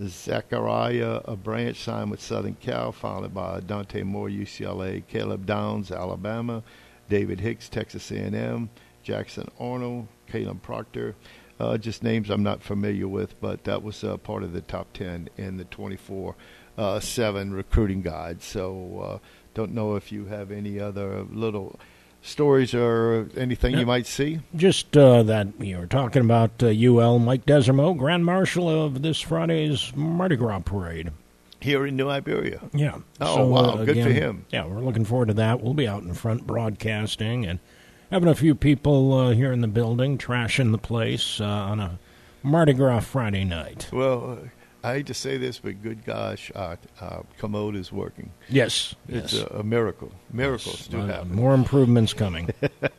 Zachariah a Branch signed with Southern Cal, followed by Dante Moore, UCLA, Caleb Downs, Alabama, David Hicks, Texas A&M, Jackson Arnold, Caleb Proctor. Uh, just names I'm not familiar with, but that was uh, part of the top 10 in the 24 uh, 7 recruiting guide. So uh, don't know if you have any other little stories or anything you might see. Just uh, that you were talking about uh, UL Mike Desormeaux, Grand Marshal of this Friday's Mardi Gras parade. Here in New Iberia. Yeah. Oh, So, wow. uh, Good for him. Yeah, we're looking forward to that. We'll be out in front broadcasting and having a few people uh, here in the building trashing the place uh, on a Mardi Gras Friday night. Well, uh, I hate to say this, but good gosh, uh, uh, commode is working. Yes, It's yes. A, a miracle. Miracles do Uh, happen. More improvements coming.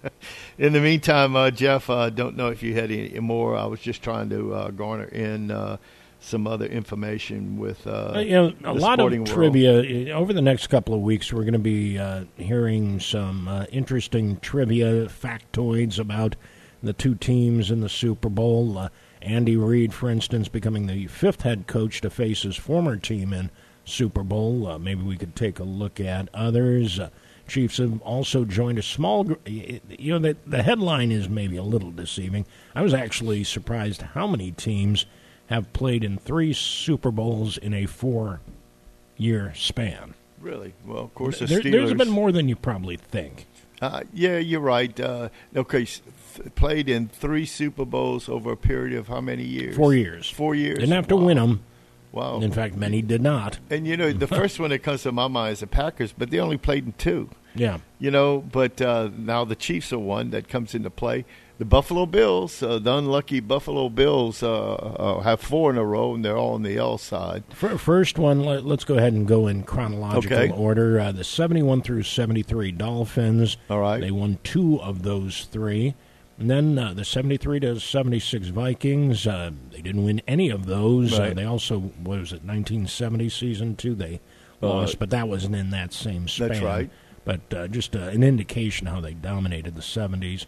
In the meantime, uh, Jeff, I uh, don't know if you had any more. I was just trying to uh, garner in uh, some other information with uh, Uh, you know, a lot of world. trivia uh, over the next couple of weeks. We're going to be uh, hearing some uh, interesting trivia factoids about the two teams in the Super Bowl. Uh, Andy Reid, for instance, becoming the fifth head coach to face his former team in Super Bowl. Uh, maybe we could take a look at others. Uh, Chiefs have also joined a small. gr- You know, the, the headline is maybe a little deceiving. I was actually surprised how many teams have played in three Super Bowls in a four-year span. Really? Well, of course, the There, Steelers. there's been more than you probably think. Uh, yeah, you're right. Uh, okay, th- played in three Super Bowls over a period of how many years? Four years. Four years. Didn't have to Wow. win them. Wow. In fact, many did not. And you know, the first one that comes to my mind is the Packers, but they only played in two. Yeah. You know, but uh, now the Chiefs are one that comes into play. The Buffalo Bills, uh, the unlucky Buffalo Bills, uh, uh, have four in a row, and they're all on the L side. Fir- First one, let, us go ahead and go in chronological Okay. order. Uh, the 71 through 73 Dolphins. All right. They won two of those three. And then uh, the 73 to 76 Vikings. Uh, they didn't win any of those. Uh, Right. they also, what was it, 1970 season two? They lost, but that wasn't in that same span. That's right. But uh, just uh, an indication how they dominated the 70s.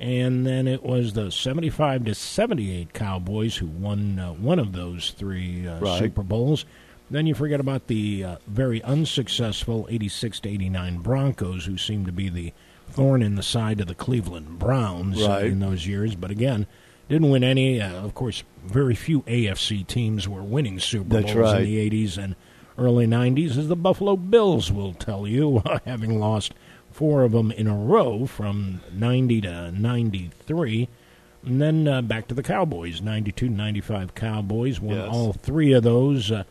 And then it was the 75 to 78 Cowboys who won uh, one of those three uh, Right. Super Bowls. Then you forget about the uh, very unsuccessful 86 to 89 Broncos, who seemed to be the thorn in the side of the Cleveland Browns uh, Right. in those years. But again, didn't win any. Uh, of course, very few AFC teams were winning Super That's Bowls right. in the 80s and early 90s, as the Buffalo Bills will tell you, having lost four of them in a row from 90 to 93. And then uh, back to the Cowboys, 92 95 Cowboys. Won Yes. all three of those. Uh,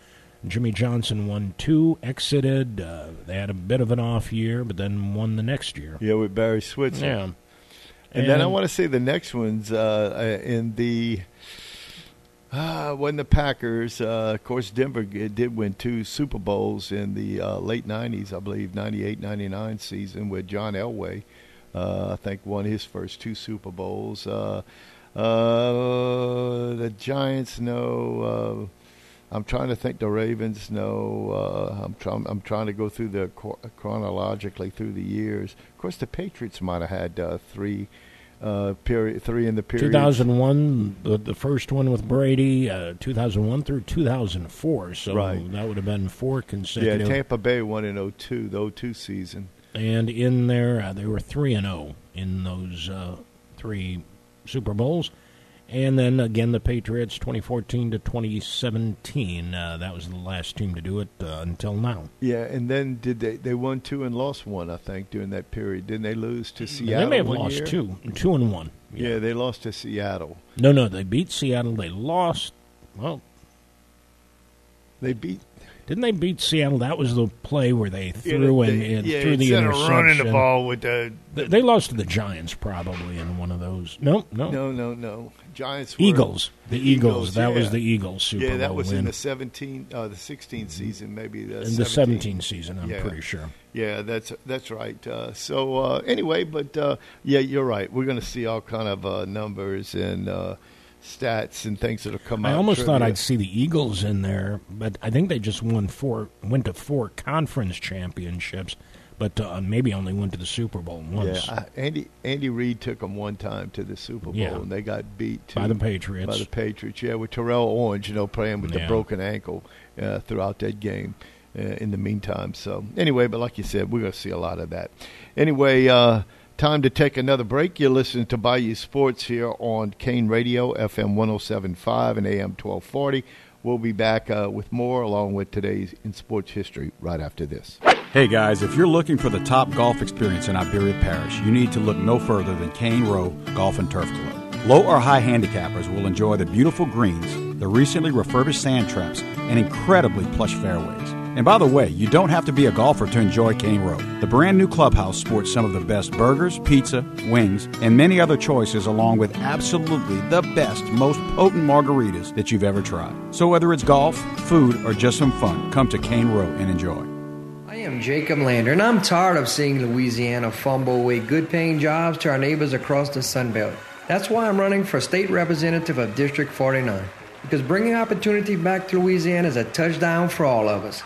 Jimmy Johnson won two, exited. Uh, they had a bit of an off year, but then won the next year. Yeah, with Barry Switzer. Yeah. And, then I want to say the next one's uh, uh, in the uh, when the Packers, uh, of course, Denver did win two Super Bowls in the uh, late '90s, I believe, '98, '99 season with John Elway. Uh, I think won his first two Super Bowls. Uh, uh, the Giants, no. I'm trying to think. The Ravens, no. I'm trying. I'm trying to go through the chro- chronologically through the years. Of course, the Patriots might have had three uh, period, three in the period. 2001, the, the first one with Brady, uh, 2001 through 2004. So Right. that would have been four consecutive. Yeah. Tampa Bay won in 02, the 02 season. and in there, uh, they were 3 and 0 in those uh, three Super Bowls. And then again, the Patriots, 2014 to 2017. Uh, that was the last team to do it uh, until now. Yeah, and then did they they won two and lost one? I think during that period, didn't they lose to Seattle? they may have lost year? two, two and one. Yeah. they lost to Seattle. No, no, they beat Seattle. They lost. Well, they beat. Didn't they beat Seattle? That was the play where they Yeah, threw they- in, in yeah, threw the interception. running the ball with the, They, they lost to the Giants probably in one of those. No, no, No, no, no. Giants. Were, Eagles. The Eagles. That was the Eagles Super Bowl. Yeah, that Bowl was win. in the 17, uh, the 16 season, maybe the In the 17 season, I'm pretty sure. Yeah, that's that's right. Uh, so uh, anyway, but uh, yeah, you're right. We're going to see all kind of uh, numbers and uh, stats and things that'll come out. I almost thought. I'd see the Eagles in there, but I think they just won four, went to four conference championships, but uh, maybe only went to the Super Bowl once. Yeah, I, Andy Andy Reid took them one time to the Super Bowl, Yeah. and they got beat By the Patriots. By the Patriots, yeah, with Terrell Owens, you know, playing with the Yeah. broken ankle uh, throughout that game. Uh, in the meantime, so anyway, but like you said, we're going to see a lot of that. Anyway, uh, time to take another break. You're listening to Bayou Sports here on Kane Radio, FM 107.5 and AM 1240. We'll be back uh, with more along with today's in sports history right after this. Hey guys, if you're looking for the top golf experience in Iberia Parish, you need to look no further than Cane Row Golf and Turf Club. Low or high handicappers will enjoy the beautiful greens, the recently refurbished sand traps, and incredibly plush fairways. And by the way, you don't have to be a golfer to enjoy Cane Row. The brand new clubhouse sports some of the best burgers, pizza, wings, and many other choices, along with absolutely the best, most potent margaritas that you've ever tried. So whether it's golf, food, or just some fun, come to Cane Row and enjoy. I am Jacob Landry, and I'm tired of seeing Louisiana fumble away good paying jobs to our neighbors across the Sun Belt. That's why I'm running for state representative of District 49, because bringing opportunity back to Louisiana is a touchdown for all of us.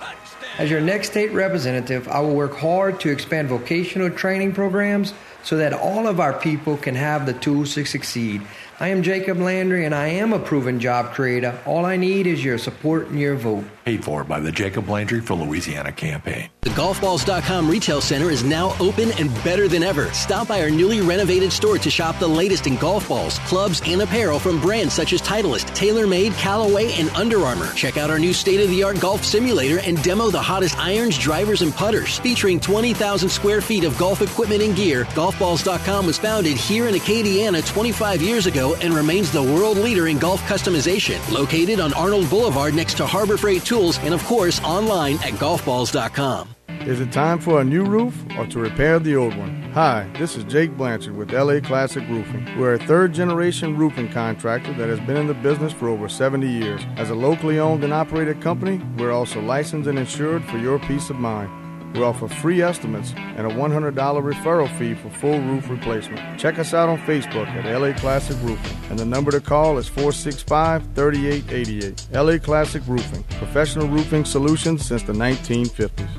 As your next state representative, I will work hard to expand vocational training programs so that all of our people can have the tools to succeed. I am Jacob Landry, and I am a proven job creator. All I need is your support and your vote. Paid for by the Jacob Landry for Louisiana campaign. The golfballs.com retail center is now open and better than ever. Stop by our newly renovated store to shop the latest in golf balls, clubs, and apparel from brands such as Titleist, TaylorMade, Callaway, and Under Armour. Check out our new state-of-the-art golf simulator and demo the hottest irons, drivers, and putters. Featuring 20,000 square feet of golf equipment and gear, golfballs.com was founded here in Acadiana 25 years ago and remains the world leader in golf customization. Located on Arnold Boulevard next to Harbor Freight Tools and of course online at golfballs.com. Is it time for a new roof or to repair the old one? Hi, this is Jake Blanchard with LA Classic Roofing. We're a third generation roofing contractor that has been in the business for over 70 years. As a locally owned and operated company, we're also licensed and insured for your peace of mind. We offer free estimates and a $100 referral fee for full roof replacement. Check us out on Facebook at LA Classic Roofing, and the number to call is 465 3888. LA Classic Roofing, professional roofing solutions since the 1950s.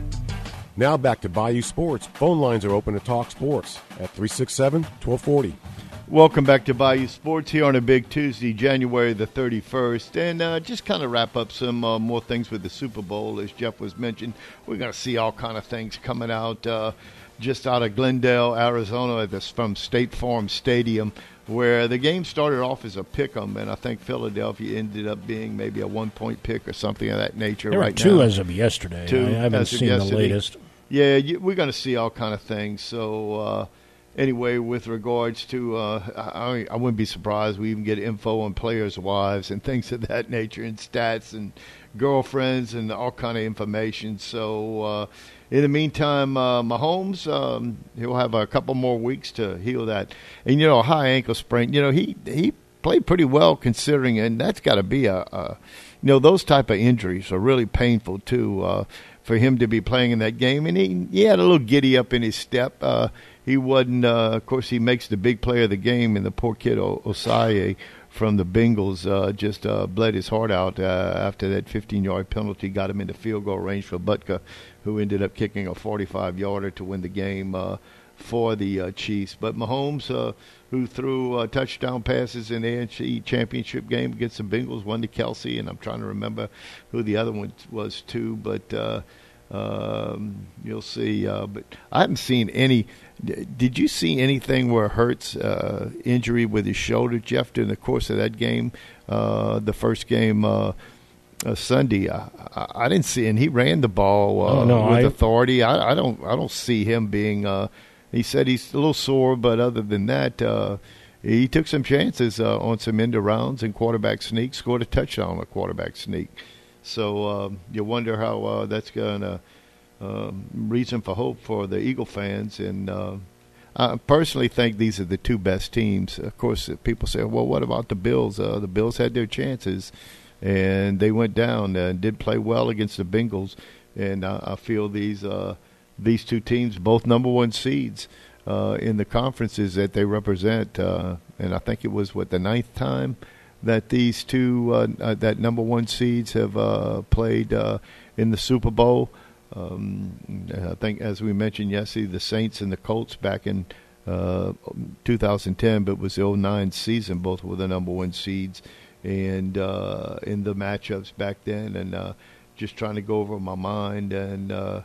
Now back to Bayou Sports. Phone lines are open to talk sports at 367 1240. Welcome back to Bayou Sports here on a big Tuesday, January the 31st. And uh, just kind of wrap up some uh, more things with the Super Bowl. As Jeff was mentioned, we're going to see all kind of things coming out uh, just out of Glendale, Arizona, this from State Farm Stadium, where the game started off as a pick 'em, and I think Philadelphia ended up being maybe a one point pick or something of that nature There were right two now. as of yesterday. Two I haven't seen the latest. Yeah, you, we're going to see all kind of things. So, uh, anyway, with regards to, uh, I, I wouldn't be surprised we even get info on players' wives and things of that nature, and stats and girlfriends and all kind of information. So, uh, in the meantime, uh, Mahomes, um, he'll have a couple more weeks to heal that. And you know, a high ankle sprain. You know, he he played pretty well considering, and that's got to be a, a, you know, those type of injuries are really painful too. Uh, for him to be playing in that game, and he, he had a little giddy up in his step. Uh, he wasn't. Uh, of course, he makes the big play of the game, and the poor kid o- Ossai from the Bengals uh, just uh, bled his heart out uh, after that 15-yard penalty got him into field goal range for Butker, who ended up kicking a 45-yarder to win the game uh, for the uh, Chiefs. But Mahomes, uh, who threw touchdown passes in the NFC Championship game against the Bengals, one to Kelce, and I'm trying to remember who the other one was too, but. Um, you'll see, uh, but I haven't seen any. Did you see anything where Hurts uh, injury with his shoulder, Jeff, during the course of that game, uh, the first game uh, uh, Sunday? I, I, didn't see, and he ran the ball uh, Oh, no, with I- authority. I, I don't, I don't see him being. Uh, he said he's a little sore, but other than that, uh, he took some chances uh, on some end rounds and quarterback sneak, scored a touchdown on a quarterback sneak. So um, you wonder how uh, that's going to um, reason for hope for the Eagle fans. And uh, I personally think these are the two best teams. Of course, uh, people say, "Well, what about the Bills?" Uh, the Bills had their chances, and they went down and did play well against the Bengals. And I, I feel these uh, these two teams, both number one seeds uh, in the conferences that they represent, and I think it was what the ninth time that these two uh, uh, that number one seeds have uh, played uh, in the Super Bowl. Um, I think, as we mentioned yesterday, the Saints and the Colts back in uh, 2010, but it was the 09 season, both were the number one seeds, and uh, in the matchups back then, and uh, just trying to go over my mind and. Uh,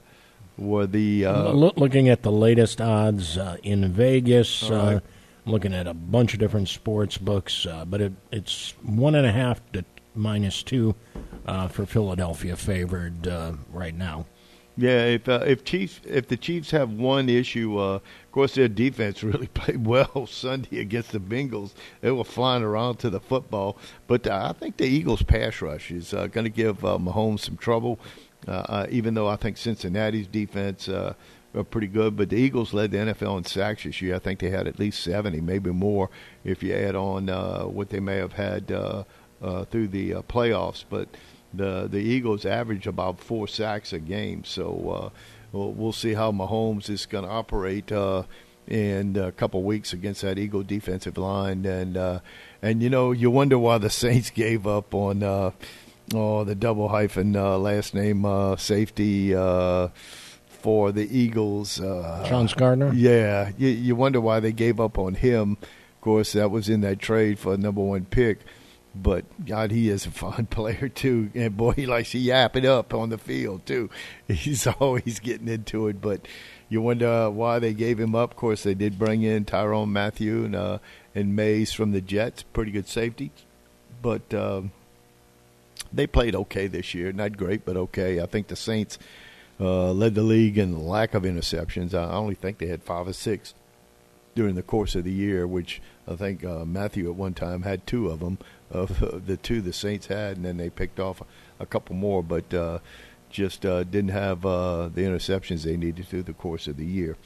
were the uh, looking at the latest odds uh, in Vegas, All looking at a bunch of different sports books, uh, but it, it's one and a half to minus two uh, for Philadelphia favored uh, right now. Yeah, if uh, if Chiefs if the Chiefs have one issue, uh, of course their defense really played well Sunday against the Bengals. They were flying around to the football, but uh, I think the Eagles' pass rush is uh, going to give uh, Mahomes some trouble. Uh, uh, even though I think Cincinnati's defense uh, are pretty good, but the Eagles led the NFL in sacks this year. I think they had at least seventy, maybe more, if you add on uh, what they may have had uh, uh, through the uh, playoffs. But the the Eagles average about four sacks a game, so uh, we'll, we'll see how Mahomes is going to operate uh, in a couple weeks against that Eagle defensive line, and uh, and you know you wonder why the Saints gave up on uh, oh the double hyphen uh, last name uh, safety. Uh, for the Eagles, uh, Chauncey Gardner? Yeah, you, you wonder why they gave up on him. Of course, that was in that trade for a number one pick. But God, he is a fun player too, and boy, he likes to yap it up on the field too. He's always getting into it. But you wonder why they gave him up. Of course, they did bring in Tyrann Mathieu and uh, and Mays from the Jets, pretty good safety. But um, they played okay this year, not great, but okay. I think the Saints uh, led the league in lack of interceptions. I only think they had five or six during the course of the year, which I think uh, Mathieu at one time had two of them, of the two the Saints had, and then they picked off a couple more, but uh, just uh, didn't have uh, the interceptions they needed through the course of the year.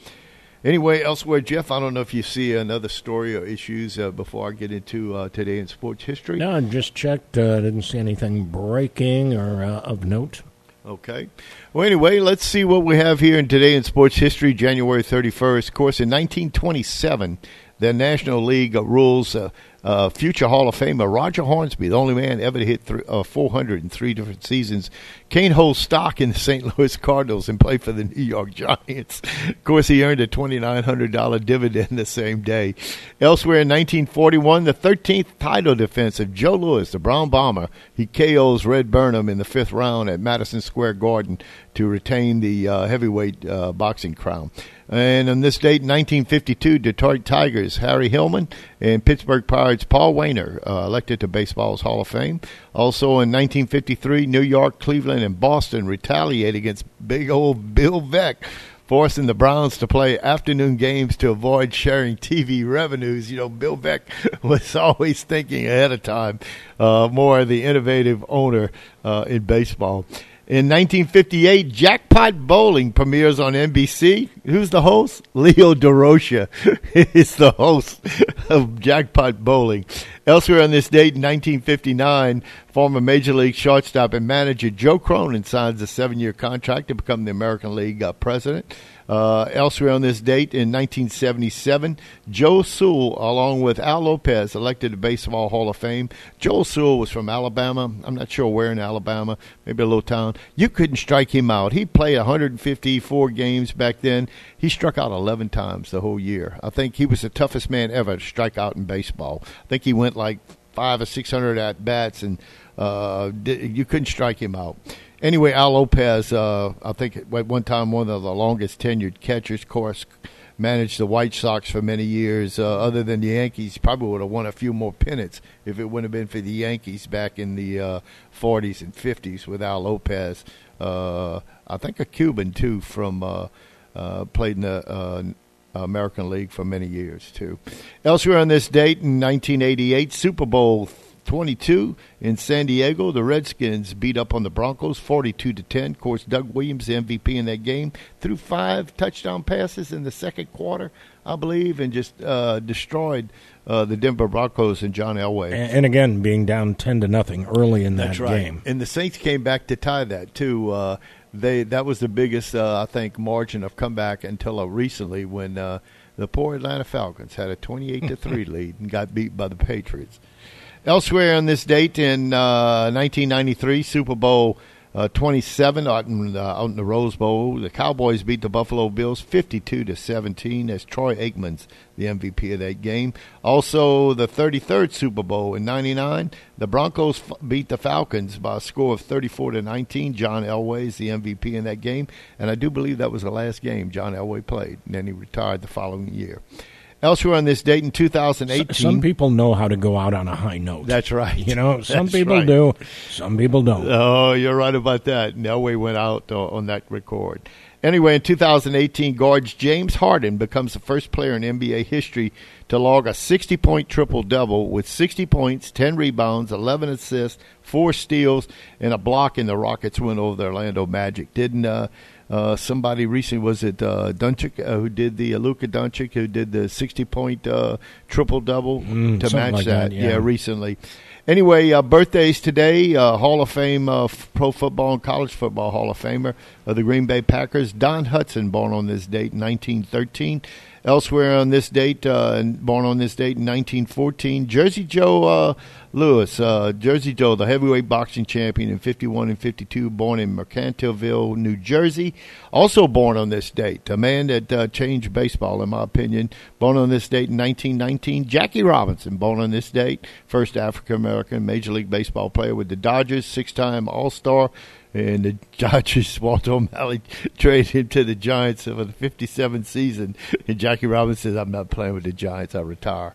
Anyway, elsewhere, Jeff, I don't know if you see another story or issues uh, before I get into uh, today in sports history. No, I just checked. Uh, didn't see anything breaking or of note. Okay. Well, anyway, let's see what we have here in today in sports history, January 31st. Of course, in 1927, the National League rules uh, uh, future Hall of Famer Roger Hornsby, the only man ever to hit th- uh, 400 in three different seasons. Kane holds stock in the St. Louis Cardinals and played for the New York Giants. of course, he earned a $2,900 dividend the same day. Elsewhere in 1941, the 13th title defense of Joe Louis, the Brown Bomber, he KOs Red Burman in the fifth round at Madison Square Garden to retain the uh, heavyweight uh, boxing crown. And on this date, 1952, Detroit Tigers, Harry Heilmann, and Pittsburgh Pirates, Paul Waner, uh, elected to baseball's Hall of Fame. Also in 1953, New York, Cleveland, and Boston retaliate against big old Bill Veeck forcing the Browns to play afternoon games to avoid sharing TV revenues. You know, Bill Beck was always thinking ahead of time, uh, more the innovative owner uh, in baseball. In 1958, Jackpot Bowling premieres on NBC. Who's the host? Leo Durocher is the host of Jackpot Bowling. Elsewhere on this date, in 1959, former Major League shortstop and manager Joe Cronin signs a seven-year contract to become the American League uh, president. Uh, elsewhere on this date in 1977, Joe Sewell, along with Al Lopez, elected to Baseball Hall of Fame. Joe Sewell was from Alabama. I'm not sure where in Alabama, maybe a little town. You couldn't strike him out. He played 154 games back then. He struck out 11 times the whole year. I think he was the toughest man ever to strike out in baseball. I think he went like five or 600 at bats, and uh, you couldn't strike him out. Anyway, Al Lopez, uh, I think at one time one of the longest tenured catchers, of course, managed the White Sox for many years. Uh, other than the Yankees, probably would have won a few more pennants if it wouldn't have been for the Yankees back in the uh, 40s and 50s with Al Lopez. Uh, I think a Cuban too from uh, uh, played in the American League for many years too. Elsewhere on this date in 1988, Super Bowl 22 in San Diego. The Redskins beat up on the Broncos 42 to 10. Of course, Doug Williams, the MVP in that game, threw five touchdown passes in the second quarter, I believe, and just uh, destroyed uh, the Denver Broncos and John Elway. And, and, again, being down 10 to nothing early in that That's right. game. And the Saints came back to tie that too. Uh, they that was the biggest, uh, I think, margin of comeback until uh, recently when uh, the poor Atlanta Falcons had a 28 to three lead and got beat by the Patriots. Elsewhere on this date in uh, 1993, Super Bowl uh, 27 out in, uh, out in the Rose Bowl, the Cowboys beat the Buffalo Bills 52 to 17 as Troy Aikman's the MVP of that game. Also, the 33rd Super Bowl in 99, the Broncos f- beat the Falcons by a score of 34 to 19. John Elway is the MVP in that game, and I do believe that was the last game John Elway played, and then he retired the following year. Elsewhere on this date in 2018. Some people know how to go out on a high note. That's right. You know, some That's people right. do, some people don't. Oh, you're right about that. No Elway went out uh, on that record. Anyway, in 2018, guards James Harden becomes the first player in NBA history to log a 60 point triple double with 60 points, 10 rebounds, 11 assists, four steals, and a block in the Rockets win over the Orlando Magic. Didn't uh, uh, somebody recently was it uh, uh, who did the uh, Luka who did the 60 point uh, triple double Mm, to match like that, yeah. recently. Anyway, uh, birthdays today. Uh, Hall of Fame uh, f- Pro Football and College Football Hall of Famer of the Green Bay Packers. Don Hutson, born on this date, 1913. Elsewhere on this date, uh, born on this date in 1914, Jersey Joe uh, Lewis, uh, Jersey Joe, the heavyweight boxing champion in 51 and 52, born in Mercantileville, New Jersey. Also born on this date, a man that uh, changed baseball, in my opinion. Born on this date in 1919, Jackie Robinson, born on this date, first African American Major League Baseball player with the Dodgers, six time All Star. And the Dodgers, Walter O'Malley traded him to the Giants for the 57th season. And Jackie Robinson says, I'm not playing with the Giants, I retire.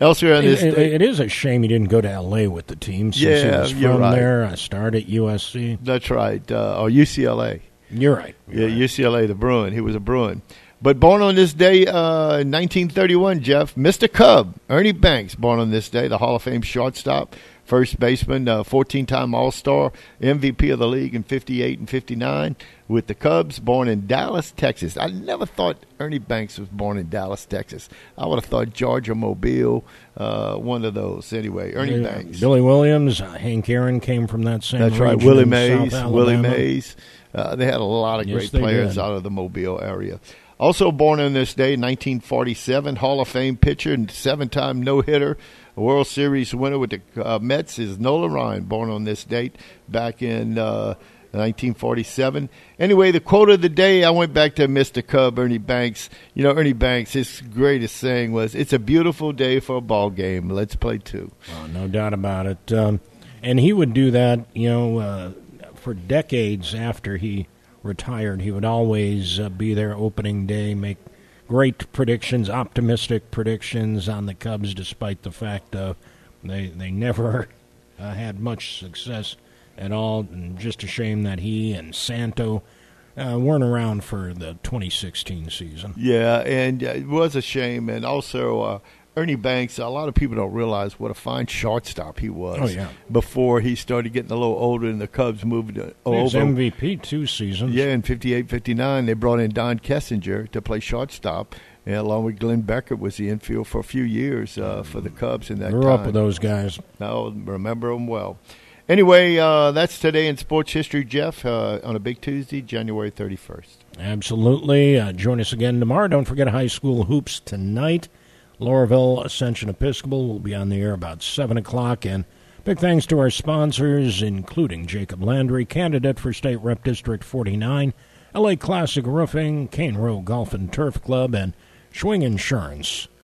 Elsewhere on this It- day- it is a shame he didn't go to L.A. with the team since he was from right. there. I started at USC. That's right. Uh, or UCLA. You're right. yeah, UCLA, the Bruin. He was a Bruin. But born on this day, uh, in 1931, Jeff, Mr. Cub, Ernie Banks, born on this day, the Hall of Fame shortstop, first baseman, uh, 14-time All-Star, MVP of the league in 58 and 59 with the Cubs, born in Dallas, Texas. I never thought Ernie Banks was born in Dallas, Texas. I would have thought Georgia Mobile, uh, one of those. Anyway, Ernie Uh, Banks. Billy Williams, uh, Hank Aaron came from that same That's right. Willie Mays. Willie Mays. Uh, they had a lot of Yes, great players did. out of the Mobile area. Also born on this day, 1947, Hall of Fame pitcher and seven-time no-hitter, World Series winner with the uh, Mets is Nolan Ryan, born on this date back in uh, 1947. Anyway, the quote of the day, I went back to Mr. Cub, Ernie Banks. You know, Ernie Banks, his greatest saying was, "It's a beautiful day for a ball game. Let's play two. Oh, no doubt about it. Um, and he would do that, you know, uh, for decades after he retired. He would always uh, be there opening day, make great predictions, optimistic predictions on the Cubs, despite the fact uh, they they never uh, had much success at all. And just a shame that he and Santo uh, weren't around for the 2016 season. Yeah, and uh, it was a shame. And also, uh, Ernie Banks, a lot of people don't realize what a fine shortstop he was. Oh, yeah. Before he started getting a little older and the Cubs moved He over. MVP two seasons. Yeah, in 58 59, they brought in Don Kessinger to play shortstop. And along with Glenn Beckert was the infield for a few years uh, for the Cubs in that Grew time. up with those guys. I remember them well. Anyway, uh, that's today in sports history, Jeff, uh, on a big Tuesday, January 31st. Absolutely. Uh, join us again tomorrow. Don't forget high school hoops tonight. Loreauville Ascension Episcopal will be on the air about 7 o'clock. And big thanks to our sponsors, including Jacob Landry, candidate for State Rep District 49, LA Classic Roofing, Cane Row Golf and Turf Club, and Schwing Insurance.